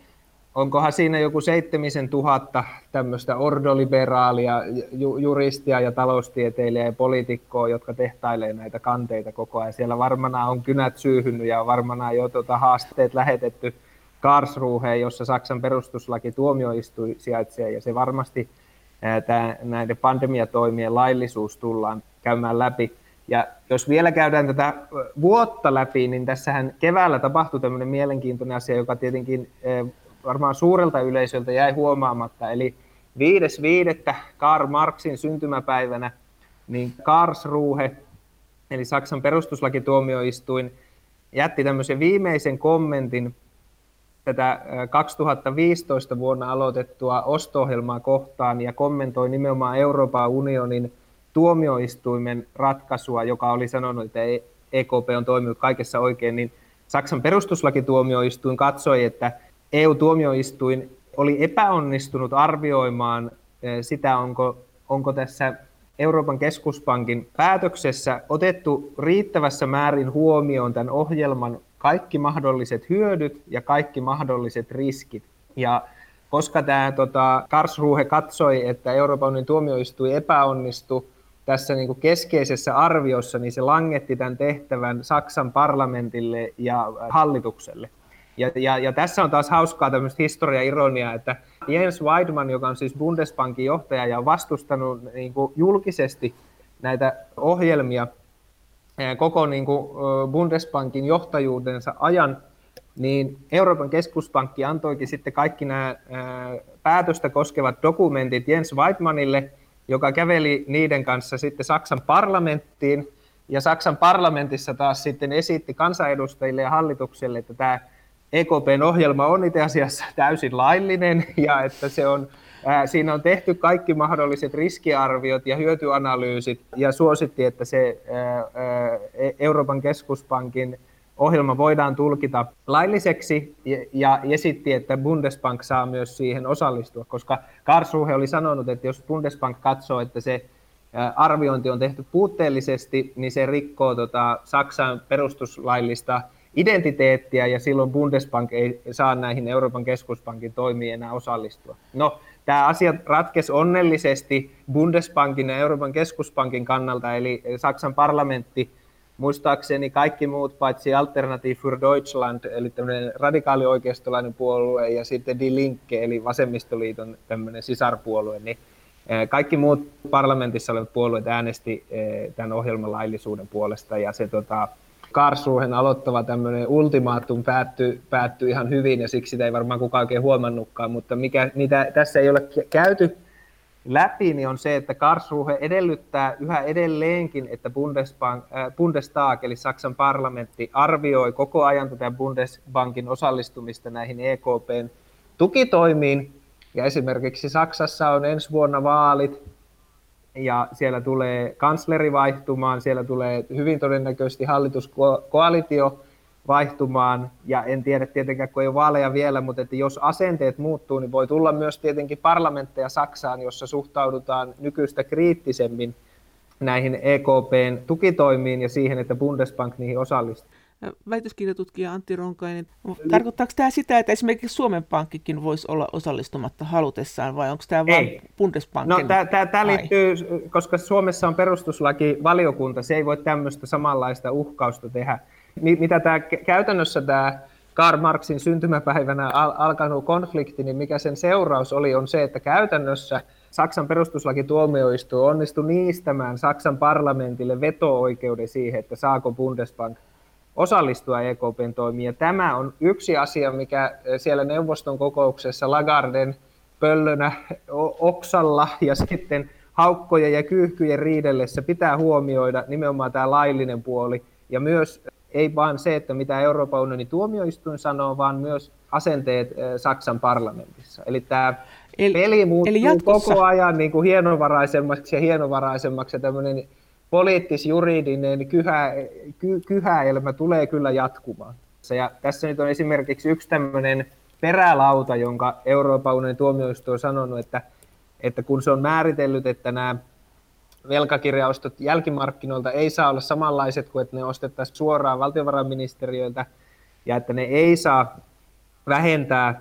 onkohan siinä joku seitsemisen tuhatta tämmöistä ordoliberaalia, ju, juristia ja taloustieteilijää ja poliitikkoa, jotka tehtailee näitä kanteita koko ajan. Siellä varmana on kynät syyhynyt ja varmana jo tuota haasteet lähetetty Karlsruheen, jossa Saksan perustuslaki tuomioistui sijaitsee, ja se varmasti tämä, näiden pandemiatoimien laillisuus tullaan käymään läpi. Ja jos vielä käydään tätä vuotta läpi, niin tässähän keväällä tapahtui tämmöinen mielenkiintoinen asia, joka tietenkin varmaan suurelta yleisöltä jäi huomaamatta. Eli 5.5. Karl Marxin syntymäpäivänä, niin Karlsruhe, eli Saksan perustuslakituomioistuin, jätti tämmöisen viimeisen kommentin tätä 2015 vuonna aloitettua osto-ohjelmaa kohtaan ja kommentoi nimenomaan Euroopan unionin tuomioistuimen ratkaisua, joka oli sanonut, että EKP on toiminut kaikessa oikein, niin Saksan perustuslakituomioistuin katsoi, että EU-tuomioistuin oli epäonnistunut arvioimaan sitä, onko, onko tässä Euroopan keskuspankin päätöksessä otettu riittävässä määrin huomioon tämän ohjelman kaikki mahdolliset hyödyt ja kaikki mahdolliset riskit. Ja koska tämä tota, Karlsruhe katsoi, että Euroopan unionin tuomioistuin epäonnistui tässä niin kuin keskeisessä arviossa, niin se langetti tämän tehtävän Saksan parlamentille ja hallitukselle. Ja, ja, ja tässä on taas hauskaa tämmöistä historia-ironiaa, että Jens Weidmann, joka on siis Bundesbankin johtaja ja on vastustanut niin kuin julkisesti näitä ohjelmia koko niin kuin Bundesbankin johtajuudensa ajan, niin Euroopan keskuspankki antoikin sitten kaikki nämä päätöstä koskevat dokumentit Jens Weidmannille, joka käveli niiden kanssa sitten Saksan parlamenttiin, ja Saksan parlamentissa taas sitten esitti kansanedustajille ja hallitukselle, että tämä EKPn ohjelma on itse asiassa täysin laillinen ja että se on, siinä on tehty kaikki mahdolliset riskiarviot ja hyötyanalyysit ja suositti, että se ää, Euroopan keskuspankin ohjelma voidaan tulkita lailliseksi ja, ja esitti, että Bundesbank saa myös siihen osallistua, koska Karlsruhe oli sanonut, että jos Bundesbank katsoo, että se arviointi on tehty puutteellisesti, niin se rikkoo tota Saksan perustuslaillista identiteettiä ja silloin Bundesbank ei saa näihin Euroopan keskuspankin toimiin enää osallistua. No, tämä asia ratkesi onnellisesti Bundesbankin ja Euroopan keskuspankin kannalta, eli Saksan parlamentti muistaakseni kaikki muut paitsi Alternative für Deutschland, eli tämmöinen radikaalioikeistolainen puolue, ja sitten Die Linke, eli vasemmistoliiton tämmöinen sisarpuolue, niin kaikki muut parlamentissa olevat puolueet äänesti tämän ohjelman laillisuuden puolesta, ja se tota, Karlsruhen aloittava tämmöinen ultimaatum päättyi, päättyi ihan hyvin ja siksi sitä ei varmaan kukaan oikein huomannutkaan, mutta mikä, mitä tässä ei ole käyty läpi, niin on se, että Karlsruhe edellyttää yhä edelleenkin, että Bundesbank, äh, Bundestag eli Saksan parlamentti arvioi koko ajan tätä Bundesbankin osallistumista näihin EKPn tukitoimiin. Ja esimerkiksi Saksassa on ensi vuonna vaalit, ja siellä tulee kansleri vaihtumaan, siellä tulee hyvin todennäköisesti hallituskoalitio vaihtumaan, ja en tiedä tietenkään, kun ei ole vaaleja vielä, mutta että jos asenteet muuttuu, niin voi tulla myös tietenkin parlamentteja Saksaan, jossa suhtaudutaan nykyistä kriittisemmin näihin EKPn tukitoimiin ja siihen, että Bundesbank niihin osallistuu väitöskirjatutkija Antti Ronkainen. Tarkoittaako tämä sitä, että esimerkiksi Suomen Pankkikin voisi olla osallistumatta halutessaan, vai onko tämä vain Bundesbankin? No, tämä, liittyy, koska Suomessa on perustuslaki valiokunta, se ei voi tämmöistä samanlaista uhkausta tehdä. Mitä tämä käytännössä tämä Karl Marxin syntymäpäivänä al- alkanut konflikti, niin mikä sen seuraus oli, on se, että käytännössä Saksan perustuslakituomioistuin onnistui niistämään Saksan parlamentille veto-oikeuden siihen, että saako Bundesbank osallistua EKPn toimiin. Ja tämä on yksi asia, mikä siellä neuvoston kokouksessa Lagarden pöllönä oksalla ja sitten haukkojen ja kyyhkyjen riidellessä pitää huomioida nimenomaan tämä laillinen puoli ja myös ei vain se, että mitä Euroopan unionin tuomioistuin sanoo, vaan myös asenteet Saksan parlamentissa. Eli tämä eli, peli muuttuu eli jatkossa... koko ajan niin kuin hienovaraisemmaksi ja hienovaraisemmaksi ja tämmöinen poliittis-juridinen kyhä, ky, kyhäelmä tulee kyllä jatkumaan. Ja tässä nyt on esimerkiksi yksi tämmöinen perälauta, jonka Euroopan unionin tuomioistuin on sanonut, että, että kun se on määritellyt, että nämä velkakirjaostot jälkimarkkinoilta ei saa olla samanlaiset kuin että ne ostettaisiin suoraan valtiovarainministeriöltä ja että ne ei saa vähentää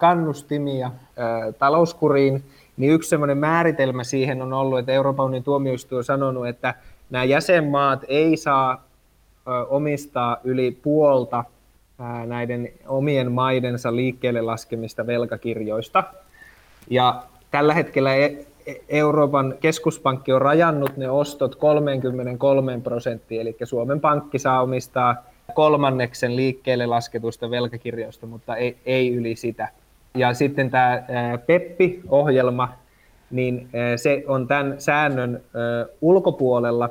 kannustimia talouskuriin, niin yksi semmoinen määritelmä siihen on ollut, että Euroopan unionin tuomioistuin on sanonut, että nämä jäsenmaat ei saa omistaa yli puolta näiden omien maidensa liikkeelle laskemista velkakirjoista. Ja tällä hetkellä e- e- Euroopan keskuspankki on rajannut ne ostot 33 prosenttiin, eli Suomen pankki saa omistaa kolmanneksen liikkeelle lasketuista velkakirjoista, mutta ei, ei yli sitä. Ja sitten tämä PEPPI-ohjelma, niin se on tämän säännön ulkopuolella,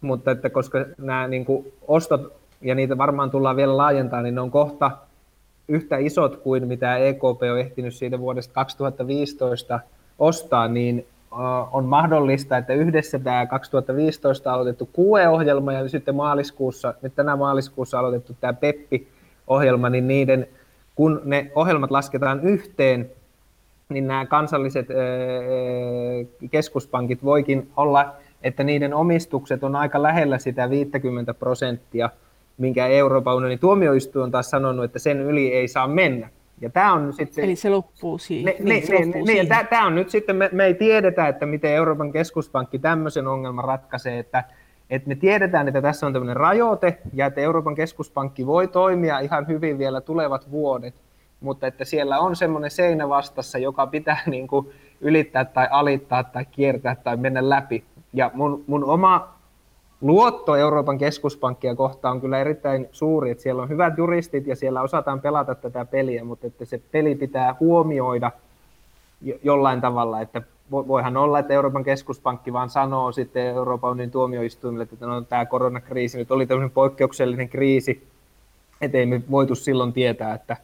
mutta että koska nämä niin kuin ostot, ja niitä varmaan tullaan vielä laajentaa, niin ne on kohta yhtä isot kuin mitä EKP on ehtinyt siitä vuodesta 2015 ostaa, niin on mahdollista, että yhdessä tämä 2015 aloitettu QE-ohjelma ja sitten maaliskuussa, nyt tänä maaliskuussa aloitettu tämä PEPPI-ohjelma, niin niiden, kun ne ohjelmat lasketaan yhteen, niin nämä kansalliset keskuspankit voikin olla, että niiden omistukset on aika lähellä sitä 50 prosenttia, minkä Euroopan unionin tuomioistuin on taas sanonut, että sen yli ei saa mennä. Ja tämä on sitten, Eli se loppuu siihen. Ne, niin, se loppuu ne, siihen. Tämä, tämä on nyt sitten, me, me ei tiedetä, että miten Euroopan keskuspankki tämmöisen ongelman ratkaisee, että, että me tiedetään, että tässä on tämmöinen rajoite ja että Euroopan keskuspankki voi toimia ihan hyvin vielä tulevat vuodet, mutta että siellä on semmoinen seinä vastassa, joka pitää niin kuin ylittää tai alittaa tai kiertää tai mennä läpi. Ja mun, mun oma luotto Euroopan keskuspankkia kohtaan on kyllä erittäin suuri, että siellä on hyvät juristit ja siellä osataan pelata tätä peliä, mutta että se peli pitää huomioida jollain tavalla, että voihan olla, että Euroopan keskuspankki vaan sanoo sitten Euroopan unionin tuomioistuimille, että no, tämä koronakriisi nyt oli tämmöinen poikkeuksellinen kriisi, että ei me voitu silloin tietää, että,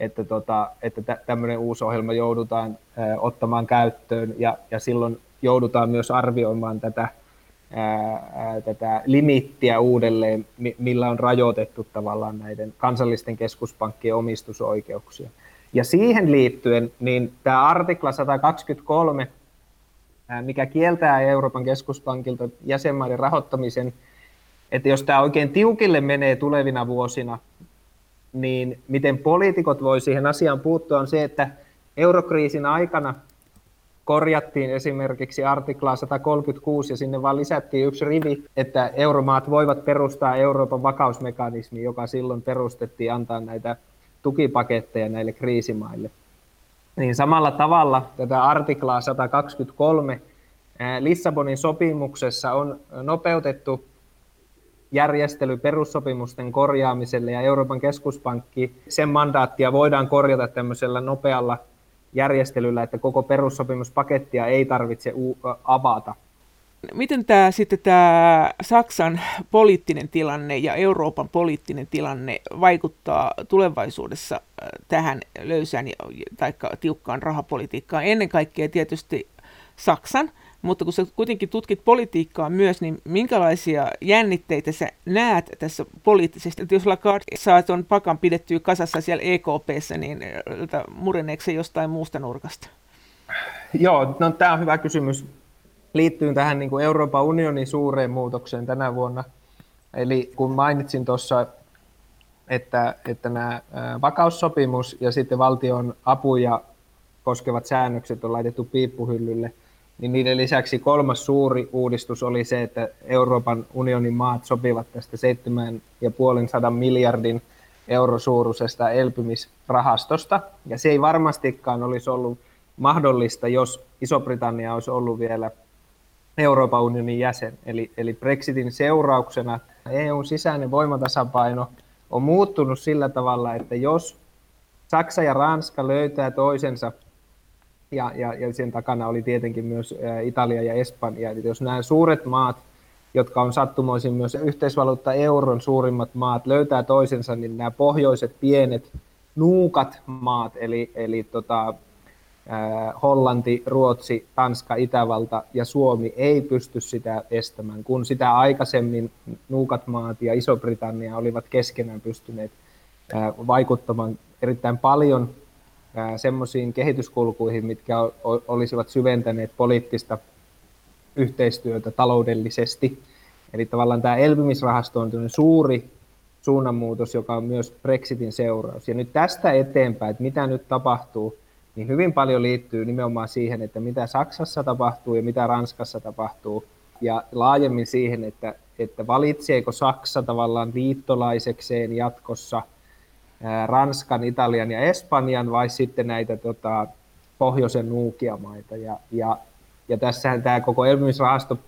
että, tota, että tämmöinen uusi ohjelma joudutaan ottamaan käyttöön ja, ja silloin joudutaan myös arvioimaan tätä ää, tätä limittiä uudelleen, millä on rajoitettu tavallaan näiden kansallisten keskuspankkien omistusoikeuksia. Ja siihen liittyen, niin tämä artikla 123, mikä kieltää Euroopan keskuspankilta jäsenmaiden rahoittamisen, että jos tämä oikein tiukille menee tulevina vuosina, niin miten poliitikot voi siihen asiaan puuttua on se, että eurokriisin aikana korjattiin esimerkiksi artiklaa 136 ja sinne vaan lisättiin yksi rivi, että euromaat voivat perustaa Euroopan vakausmekanismi, joka silloin perustettiin antaa näitä tukipaketteja näille kriisimaille. Niin samalla tavalla tätä artiklaa 123 Lissabonin sopimuksessa on nopeutettu järjestely perussopimusten korjaamiselle ja Euroopan keskuspankki, sen mandaattia voidaan korjata tämmöisellä nopealla järjestelyllä, että koko perussopimuspakettia ei tarvitse avata. Miten tämä sitten tämä Saksan poliittinen tilanne ja Euroopan poliittinen tilanne vaikuttaa tulevaisuudessa tähän löysään tai tiukkaan rahapolitiikkaan? Ennen kaikkea tietysti Saksan, mutta kun sä kuitenkin tutkit politiikkaa myös, niin minkälaisia jännitteitä sä näet tässä poliittisesti? Että jos Lagarde saa tuon pakan pidettyä kasassa siellä EKPssä, niin mureneeko se jostain muusta nurkasta? Joo, no, tämä on hyvä kysymys. Liittyy tähän niin kuin Euroopan unionin suureen muutokseen tänä vuonna. Eli kun mainitsin tuossa, että, että nämä vakaussopimus ja sitten valtion apuja koskevat säännökset on laitettu piippuhyllylle – niin niiden lisäksi kolmas suuri uudistus oli se, että Euroopan unionin maat sopivat tästä 7,5 miljardin eurosuuruisesta elpymisrahastosta. Ja se ei varmastikaan olisi ollut mahdollista, jos Iso-Britannia olisi ollut vielä Euroopan unionin jäsen. Eli, eli Brexitin seurauksena EUn sisäinen voimatasapaino on muuttunut sillä tavalla, että jos Saksa ja Ranska löytää toisensa – ja, ja, ja sen takana oli tietenkin myös Italia ja Espanja. Eli jos nämä suuret maat, jotka on sattumoisin myös yhteisvaluutta euron suurimmat maat, löytää toisensa, niin nämä pohjoiset pienet nuukat maat, eli, eli tota, Hollanti, Ruotsi, Tanska, Itävalta ja Suomi ei pysty sitä estämään, kun sitä aikaisemmin nuukat maat ja Iso-Britannia olivat keskenään pystyneet vaikuttamaan erittäin paljon semmoisiin kehityskulkuihin, mitkä olisivat syventäneet poliittista yhteistyötä taloudellisesti. Eli tavallaan tämä elpymisrahasto on suuri, suunnanmuutos, joka on myös Brexitin seuraus. Ja nyt tästä eteenpäin, että mitä nyt tapahtuu, niin hyvin paljon liittyy nimenomaan siihen, että mitä Saksassa tapahtuu ja mitä Ranskassa tapahtuu, ja laajemmin siihen, että, että valitseeko Saksa tavallaan liittolaisekseen jatkossa Ranskan, Italian ja Espanjan vai sitten näitä tota, pohjoisen nuukiamaita. Ja, ja, ja tässähän tämä koko elpymisrahasto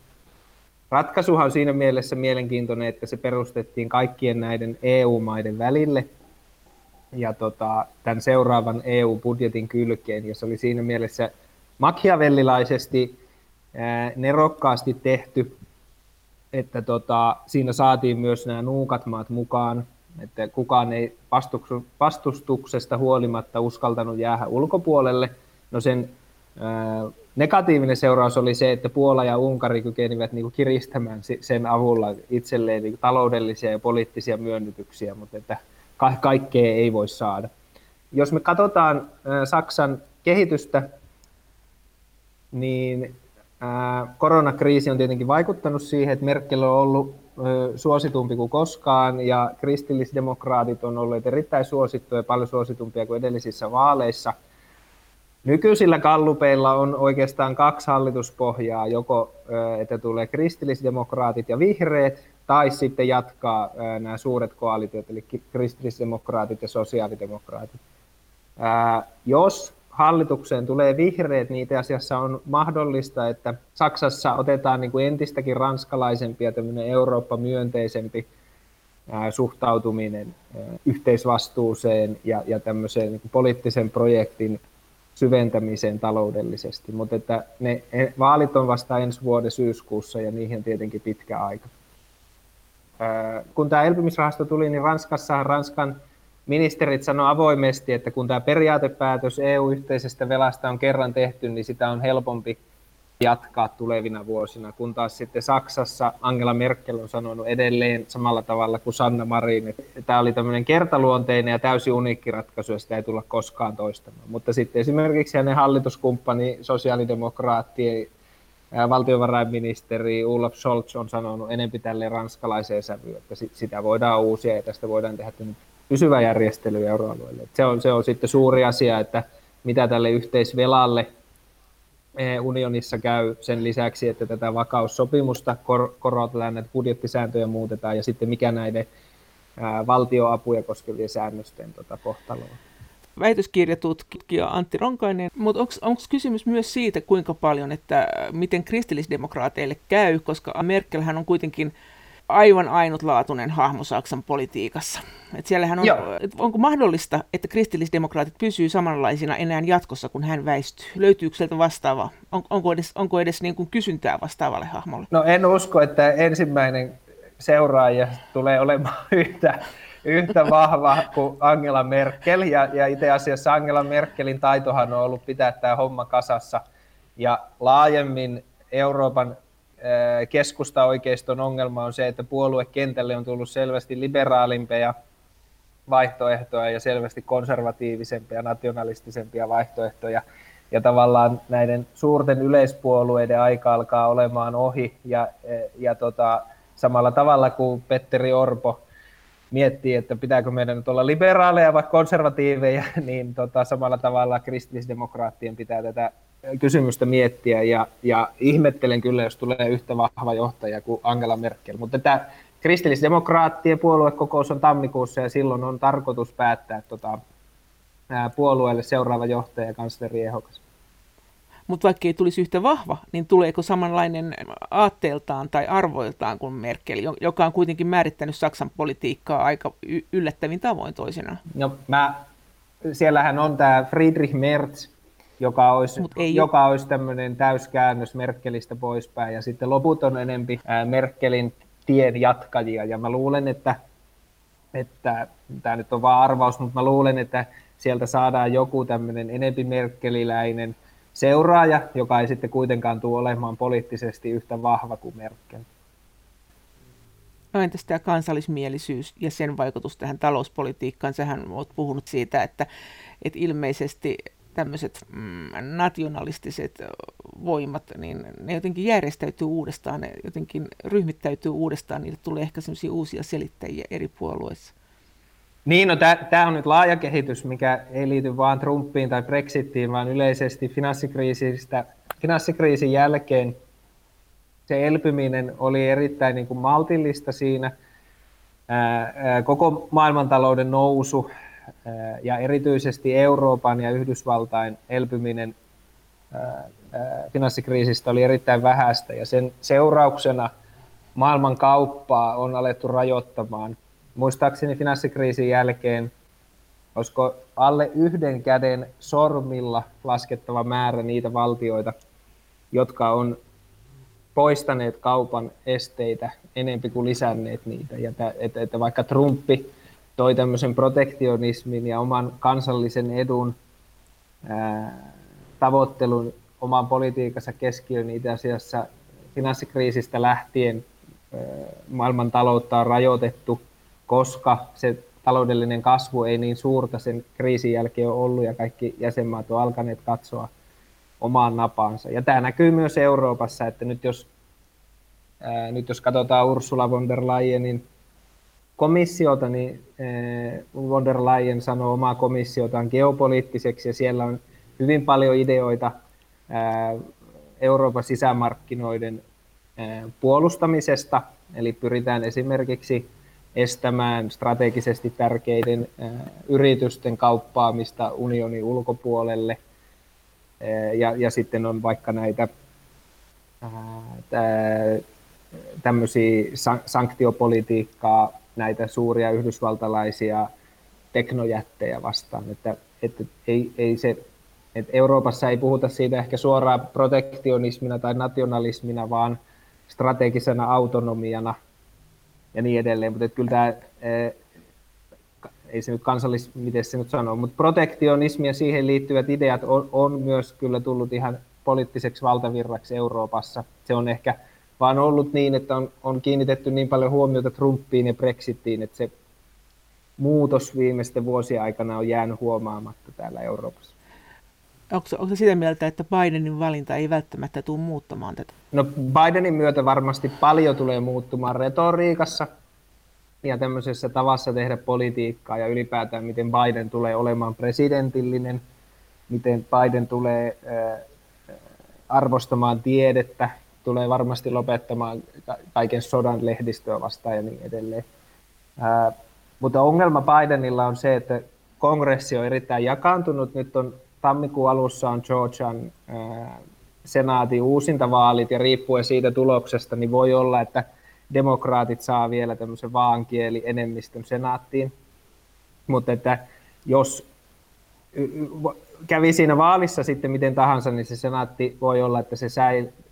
ratkaisuhan on siinä mielessä mielenkiintoinen, että se perustettiin kaikkien näiden EU-maiden välille ja tota, tämän seuraavan EU-budjetin kylkeen. Ja se oli siinä mielessä machiavellilaisesti ää, nerokkaasti tehty, että tota, siinä saatiin myös nämä nuukat maat mukaan, että kukaan ei vastustuksesta huolimatta uskaltanut jäädä ulkopuolelle. No sen negatiivinen seuraus oli se, että Puola ja Unkari kykenivät niin kiristämään sen avulla itselleen niin taloudellisia ja poliittisia myönnytyksiä, mutta että ka- kaikkea ei voi saada. Jos me katsotaan Saksan kehitystä, niin koronakriisi on tietenkin vaikuttanut siihen, että Merkel on ollut suositumpi kuin koskaan ja kristillisdemokraatit on olleet erittäin suosittuja, paljon suositumpia kuin edellisissä vaaleissa – Nykyisillä kallupeilla on oikeastaan kaksi hallituspohjaa, joko että tulee kristillisdemokraatit ja vihreät, tai sitten jatkaa nämä suuret koalitiot, eli kristillisdemokraatit ja sosiaalidemokraatit. Jos hallitukseen tulee vihreät, niin itse asiassa on mahdollista, että Saksassa otetaan niin kuin entistäkin ranskalaisempi ja Eurooppa-myönteisempi suhtautuminen yhteisvastuuseen ja, ja tämmöiseen niin poliittisen projektin syventämiseen taloudellisesti, mutta että ne vaalit on vasta ensi vuoden syyskuussa ja niihin on tietenkin pitkä aika. Kun tämä elpymisrahasto tuli, niin Ranskassa Ranskan ministerit sanoivat avoimesti, että kun tämä periaatepäätös EU-yhteisestä velasta on kerran tehty, niin sitä on helpompi jatkaa tulevina vuosina, kun taas sitten Saksassa Angela Merkel on sanonut edelleen samalla tavalla kuin Sanna Marin, että tämä oli tämmöinen kertaluonteinen ja täysin uniikki ratkaisu ja sitä ei tulla koskaan toistamaan. Mutta sitten esimerkiksi hänen hallituskumppani, sosiaalidemokraatti, valtiovarainministeri Olaf Scholz on sanonut enempi tälle ranskalaiseen sävyyn, että sitä voidaan uusia ja tästä voidaan tehdä pysyvä järjestely euroalueelle. Se on, se on sitten suuri asia, että mitä tälle yhteisvelalle unionissa käy sen lisäksi, että tätä vakaussopimusta kor- korotetaan, että budjettisääntöjä muutetaan ja sitten mikä näiden ää, valtioapuja koskevien säännösten tota, kohtalo on. Väitöskirjatutkija Antti Ronkainen, mutta onko kysymys myös siitä, kuinka paljon, että miten kristillisdemokraateille käy, koska Merkelhän on kuitenkin aivan ainutlaatuinen hahmo Saksan politiikassa. Et siellähän on, et onko mahdollista, että kristillisdemokraatit pysyy samanlaisina enää jatkossa, kun hän väistyy? Löytyykö sieltä vastaava? On, onko edes, onko edes niin kuin kysyntää vastaavalle hahmolle? No en usko, että ensimmäinen seuraaja tulee olemaan yhtä, yhtä vahva kuin Angela Merkel. Ja, ja itse asiassa Angela Merkelin taitohan on ollut pitää tämä homma kasassa. Ja laajemmin Euroopan keskusta-oikeiston ongelma on se, että puoluekentälle on tullut selvästi liberaalimpia vaihtoehtoja ja selvästi konservatiivisempia, nationalistisempia vaihtoehtoja. Ja tavallaan näiden suurten yleispuolueiden aika alkaa olemaan ohi. Ja, ja tota, samalla tavalla kuin Petteri Orpo miettii, että pitääkö meidän nyt olla liberaaleja vai konservatiiveja, niin tota, samalla tavalla kristillisdemokraattien pitää tätä kysymystä miettiä ja, ja ihmettelen kyllä, jos tulee yhtä vahva johtaja kuin Angela Merkel. Mutta tämä kristillisdemokraattien puoluekokous on tammikuussa ja silloin on tarkoitus päättää tota, puolueelle seuraava johtaja ja kansleri ehdokas. Mutta vaikka ei tulisi yhtä vahva, niin tuleeko samanlainen aatteeltaan tai arvoiltaan kuin Merkel, joka on kuitenkin määrittänyt Saksan politiikkaa aika yllättävin tavoin toisinaan? No, mä, siellähän on tämä Friedrich Merz, joka olisi, ei joka ole. olisi tämmöinen täyskäännös Merkelistä poispäin, ja sitten loput on enempi Merkelin tien jatkajia, ja mä luulen, että, että tämä nyt on vaan arvaus, mutta mä luulen, että sieltä saadaan joku tämmöinen enempi merkeliläinen seuraaja, joka ei sitten kuitenkaan tule olemaan poliittisesti yhtä vahva kuin Merkel. No entäs tämä kansallismielisyys ja sen vaikutus tähän talouspolitiikkaan? Sähän olet puhunut siitä, että, että ilmeisesti tämmöiset mm, nationalistiset voimat, niin ne jotenkin järjestäytyy uudestaan, ne jotenkin ryhmittäytyy uudestaan, niille tulee ehkä sellaisia uusia selittäjiä eri puolueissa. Niin, no tämä on nyt laaja kehitys, mikä ei liity vain Trumpiin tai Brexitiin, vaan yleisesti finanssikriisistä, finanssikriisin jälkeen se elpyminen oli erittäin niin kuin maltillista siinä. koko maailmantalouden nousu ja erityisesti Euroopan ja Yhdysvaltain elpyminen finanssikriisistä oli erittäin vähäistä ja sen seurauksena maailman kauppaa on alettu rajoittamaan. Muistaakseni finanssikriisin jälkeen olisiko alle yhden käden sormilla laskettava määrä niitä valtioita, jotka on poistaneet kaupan esteitä enempi kuin lisänneet niitä. Ja että, että vaikka Trumpi toi tämmöisen protektionismin ja oman kansallisen edun ää, tavoittelun oman politiikansa keskiöön itse asiassa finanssikriisistä lähtien maailman taloutta on rajoitettu, koska se taloudellinen kasvu ei niin suurta sen kriisin jälkeen ole ollut ja kaikki jäsenmaat on alkaneet katsoa omaan napaansa. Ja tämä näkyy myös Euroopassa, että nyt jos, ää, nyt jos katsotaan Ursula von der Leyenin komissiota, niin ää, von der Leyen sanoo omaa komissiotaan geopoliittiseksi ja siellä on hyvin paljon ideoita ää, Euroopan sisämarkkinoiden ää, puolustamisesta, eli pyritään esimerkiksi estämään strategisesti tärkeiden yritysten kauppaamista unionin ulkopuolelle – ja, ja sitten on vaikka näitä tämmöisiä sanktiopolitiikkaa, näitä suuria yhdysvaltalaisia teknojättejä vastaan, että, että ei, ei se, että Euroopassa ei puhuta siitä ehkä suoraan protektionismina tai nationalismina, vaan strategisena autonomiana ja niin edelleen, mutta kyllä tämä ei se nyt kansallis, miten se nyt sanoo, mutta protektionismi ja siihen liittyvät ideat on, on myös kyllä tullut ihan poliittiseksi valtavirraksi Euroopassa. Se on ehkä vaan ollut niin, että on, on kiinnitetty niin paljon huomiota Trumpiin ja Brexitiin, että se muutos viimeisten vuosien aikana on jäänyt huomaamatta täällä Euroopassa. Onko, onko sitä mieltä, että Bidenin valinta ei välttämättä tule muuttamaan tätä? No Bidenin myötä varmasti paljon tulee muuttumaan retoriikassa, ja tämmöisessä tavassa tehdä politiikkaa ja ylipäätään miten Biden tulee olemaan presidentillinen, miten Biden tulee arvostamaan tiedettä, tulee varmasti lopettamaan kaiken sodan lehdistöä vastaan ja niin edelleen. mutta ongelma Bidenilla on se, että kongressi on erittäin jakaantunut. Nyt on tammikuun alussa on Georgian senaatin uusintavaalit ja riippuen siitä tuloksesta, niin voi olla, että – demokraatit saa vielä tämmöisen vaankieli enemmistön senaattiin. Mutta että jos kävi siinä vaalissa sitten miten tahansa, niin se senaatti voi olla, että se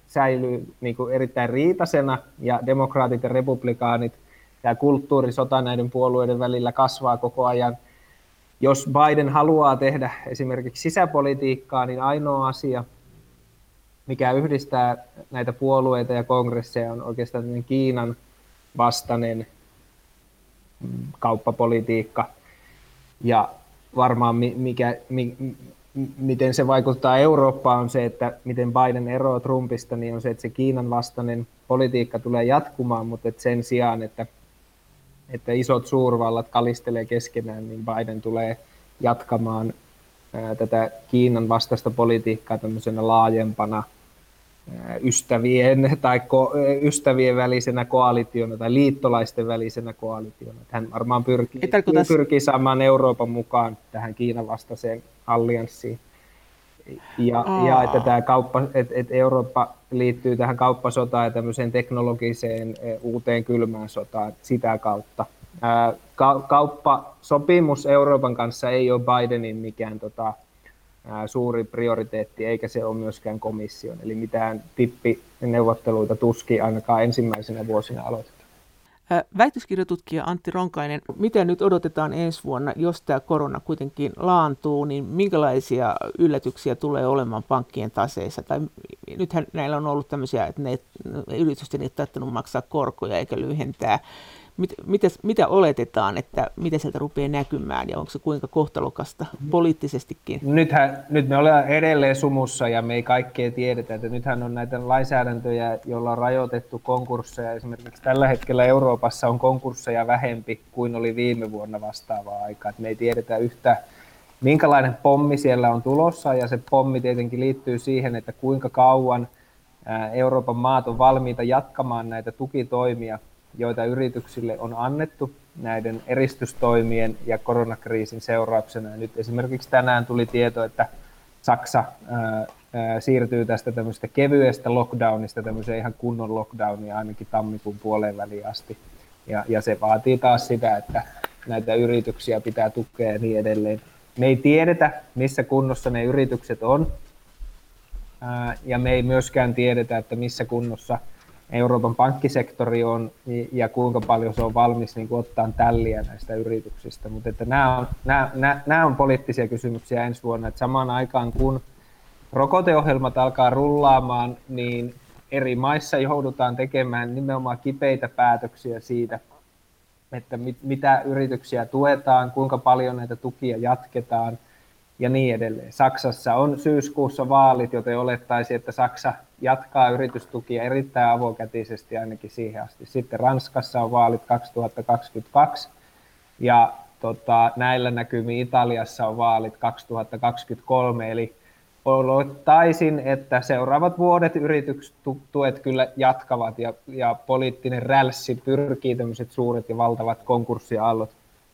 säilyy niin kuin erittäin riitasena ja demokraatit ja republikaanit, tämä kulttuurisota näiden puolueiden välillä kasvaa koko ajan. Jos Biden haluaa tehdä esimerkiksi sisäpolitiikkaa, niin ainoa asia, mikä yhdistää näitä puolueita ja kongresseja on oikeastaan Kiinan vastainen mm, kauppapolitiikka. Ja varmaan mikä, mi, miten se vaikuttaa Eurooppaan on se, että miten Biden eroaa Trumpista, niin on se, että se Kiinan vastainen politiikka tulee jatkumaan, mutta sen sijaan, että, että isot suurvallat kalistelee keskenään, niin Biden tulee jatkamaan ää, tätä Kiinan vastaista politiikkaa tämmöisenä laajempana – ystävien tai ko, ystävien välisenä koalitiona tai liittolaisten välisenä koalitiona. Hän varmaan pyrkii, tarkoita... pyrkii saamaan Euroopan mukaan tähän Kiinan vastaiseen allianssiin. Ja, ja että tämä kauppa, että, että Eurooppa liittyy tähän kauppasotaan ja tämmöiseen teknologiseen uuteen kylmään sotaan sitä kautta. Ka- kauppasopimus Euroopan kanssa ei ole Bidenin mikään tota, suuri prioriteetti, eikä se ole myöskään komission. Eli mitään tippineuvotteluita tuski ainakaan ensimmäisenä vuosina aloitetaan. Väitöskirjatutkija Antti Ronkainen, miten nyt odotetaan ensi vuonna, jos tämä korona kuitenkin laantuu, niin minkälaisia yllätyksiä tulee olemaan pankkien taseissa? Tai nythän näillä on ollut tämmöisiä, että ne, yritysten ei ole maksaa korkoja eikä lyhentää mit, mitä, mitä oletetaan, että mitä sieltä rupeaa näkymään ja onko se kuinka kohtalokasta poliittisestikin? Nythän, nyt me ollaan edelleen sumussa ja me ei kaikkea tiedetä, että nythän on näitä lainsäädäntöjä, joilla on rajoitettu konkursseja. Esimerkiksi tällä hetkellä Euroopassa on konkursseja vähempi kuin oli viime vuonna vastaavaa aikaa. me ei tiedetä yhtä, minkälainen pommi siellä on tulossa ja se pommi tietenkin liittyy siihen, että kuinka kauan Euroopan maat on valmiita jatkamaan näitä tukitoimia joita yrityksille on annettu näiden eristystoimien ja koronakriisin seurauksena. Nyt esimerkiksi tänään tuli tieto, että Saksa siirtyy tästä tämmöistä kevyestä lockdownista tämmöiseen ihan kunnon lockdownia ainakin tammikuun puoleen väliin asti. Ja, ja se vaatii taas sitä, että näitä yrityksiä pitää tukea ja niin edelleen. Me ei tiedetä, missä kunnossa ne yritykset on, ja me ei myöskään tiedetä, että missä kunnossa – Euroopan pankkisektori on ja kuinka paljon se on valmis niin kuin ottaa tälliä näistä yrityksistä. Mutta että nämä, on, nämä, nämä, nämä on poliittisia kysymyksiä ensi vuonna, että samaan aikaan kun rokoteohjelmat alkaa rullaamaan, niin eri maissa joudutaan tekemään nimenomaan kipeitä päätöksiä siitä, että mit, mitä yrityksiä tuetaan, kuinka paljon näitä tukia jatketaan ja niin edelleen. Saksassa on syyskuussa vaalit, joten olettaisiin, että Saksa jatkaa yritystukia erittäin avokätisesti ainakin siihen asti. Sitten Ranskassa on vaalit 2022 ja tota, näillä näkymin Italiassa on vaalit 2023, eli olettaisin, että seuraavat vuodet yritystuet kyllä jatkavat ja, ja poliittinen rälssi pyrkii tämmöiset suuret ja valtavat konkurssiaallot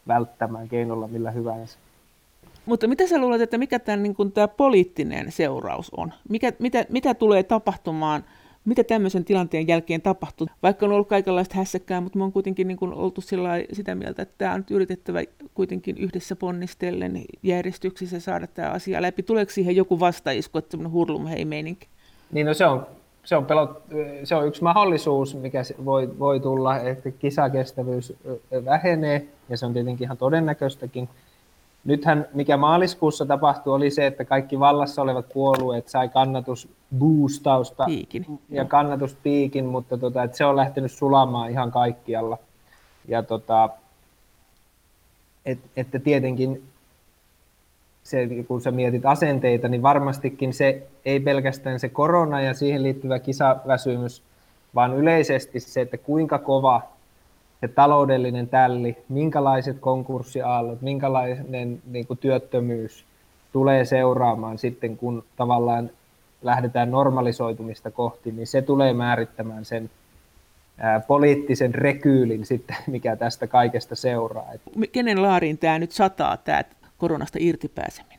välttämään keinolla millä hyvänsä. Mutta mitä sä luulet, että mikä tämän niin poliittinen seuraus on? Mikä, mitä, mitä tulee tapahtumaan, mitä tämmöisen tilanteen jälkeen tapahtuu? Vaikka on ollut kaikenlaista hässäkkää, mutta me on kuitenkin niin kuin, oltu sitä mieltä, että tämä on nyt yritettävä kuitenkin yhdessä ponnistellen järjestyksissä saada tämä asia läpi. Tuleeko siihen joku vastaisku, että semmoinen hurlum hei meininki? Niin no se on, se on, pelot, se on yksi mahdollisuus, mikä voi, voi tulla, että kisakestävyys vähenee, ja se on tietenkin ihan todennäköistäkin nythän mikä maaliskuussa tapahtui oli se, että kaikki vallassa olevat puolueet sai kannatusboostausta Piikin. ja kannatuspiikin, mutta tota, että se on lähtenyt sulamaan ihan kaikkialla. Ja tota, et, että tietenkin se, kun sä mietit asenteita, niin varmastikin se ei pelkästään se korona ja siihen liittyvä kisaväsymys, vaan yleisesti se, että kuinka kova se taloudellinen tälli, minkälaiset konkurssiaallot, minkälainen niin kuin työttömyys tulee seuraamaan sitten, kun tavallaan lähdetään normalisoitumista kohti, niin se tulee määrittämään sen ää, poliittisen rekyylin sitten, mikä tästä kaikesta seuraa. Kenen laariin tämä nyt sataa, tämä koronasta irtipääseminen?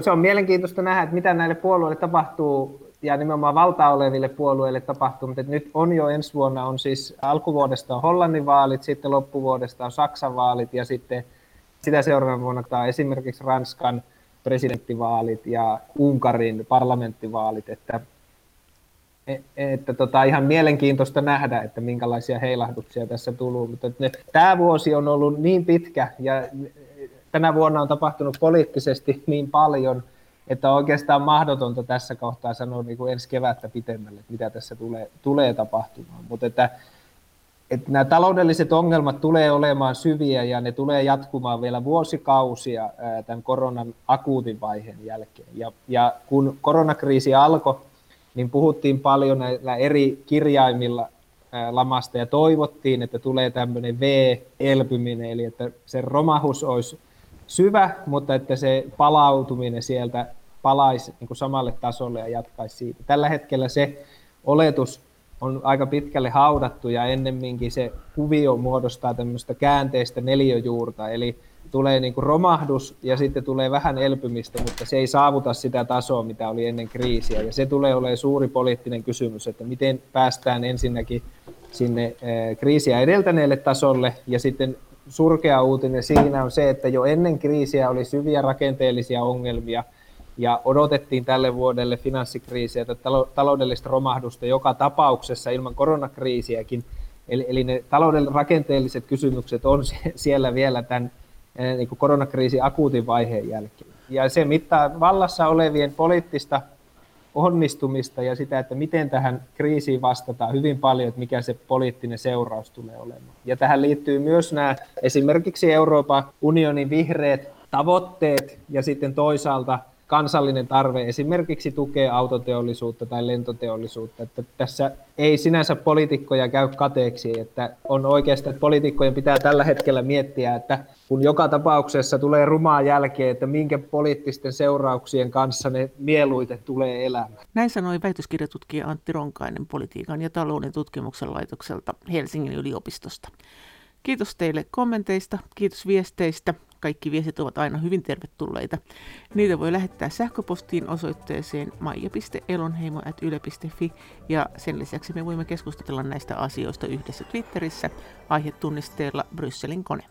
Se on mielenkiintoista nähdä, että mitä näille puolueille tapahtuu ja nimenomaan valta oleville puolueille tapahtuu, mutta nyt on jo ensi vuonna on siis alkuvuodesta on Hollannin vaalit, sitten loppuvuodesta on Saksan vaalit ja sitten sitä seuraavana vuonna on esimerkiksi Ranskan presidenttivaalit ja Unkarin parlamenttivaalit, että, e, että tota, ihan mielenkiintoista nähdä, että minkälaisia heilahduksia tässä tulee, mutta ne, tämä vuosi on ollut niin pitkä ja tänä vuonna on tapahtunut poliittisesti niin paljon, että on oikeastaan mahdotonta tässä kohtaa sanoa niin kuin ensi kevättä pitemmälle, että mitä tässä tulee, tulee tapahtumaan. Mutta että, että nämä taloudelliset ongelmat tulee olemaan syviä ja ne tulee jatkumaan vielä vuosikausia tämän koronan akuutin vaiheen jälkeen. Ja, ja kun koronakriisi alkoi, niin puhuttiin paljon näillä eri kirjaimilla lamasta ja toivottiin, että tulee tämmöinen V-elpyminen, eli että se romahus olisi syvä, mutta että se palautuminen sieltä palaisi niin kuin samalle tasolle ja jatkaisi siitä. Tällä hetkellä se oletus on aika pitkälle haudattu ja ennemminkin se kuvio muodostaa tämmöistä käänteistä neljöjuurta, eli tulee niin kuin romahdus ja sitten tulee vähän elpymistä, mutta se ei saavuta sitä tasoa, mitä oli ennen kriisiä. Ja se tulee olemaan suuri poliittinen kysymys, että miten päästään ensinnäkin sinne eh, kriisiä edeltäneelle tasolle ja sitten surkea uutinen siinä on se, että jo ennen kriisiä oli syviä rakenteellisia ongelmia ja odotettiin tälle vuodelle finanssikriisiä tai taloudellista romahdusta joka tapauksessa ilman koronakriisiäkin. Eli, eli ne talouden rakenteelliset kysymykset on siellä vielä tämän eh, niin koronakriisin akuutin vaiheen jälkeen. Ja se mittaa vallassa olevien poliittista onnistumista ja sitä, että miten tähän kriisiin vastataan hyvin paljon, että mikä se poliittinen seuraus tulee olemaan. Ja tähän liittyy myös nämä esimerkiksi Euroopan unionin vihreät tavoitteet ja sitten toisaalta kansallinen tarve esimerkiksi tukea autoteollisuutta tai lentoteollisuutta. Että tässä ei sinänsä poliitikkoja käy kateeksi, että on oikeastaan, että poliitikkojen pitää tällä hetkellä miettiä, että kun joka tapauksessa tulee rumaa jälkeen, että minkä poliittisten seurauksien kanssa ne mieluiten tulee elämään. Näin sanoi väitöskirjatutkija Antti Ronkainen politiikan ja talouden tutkimuksen laitokselta Helsingin yliopistosta. Kiitos teille kommenteista, kiitos viesteistä. Kaikki viestit ovat aina hyvin tervetulleita. Niitä voi lähettää sähköpostiin osoitteeseen maija.elonheimo.yle.fi ja sen lisäksi me voimme keskustella näistä asioista yhdessä Twitterissä aihetunnisteella Brysselin kone.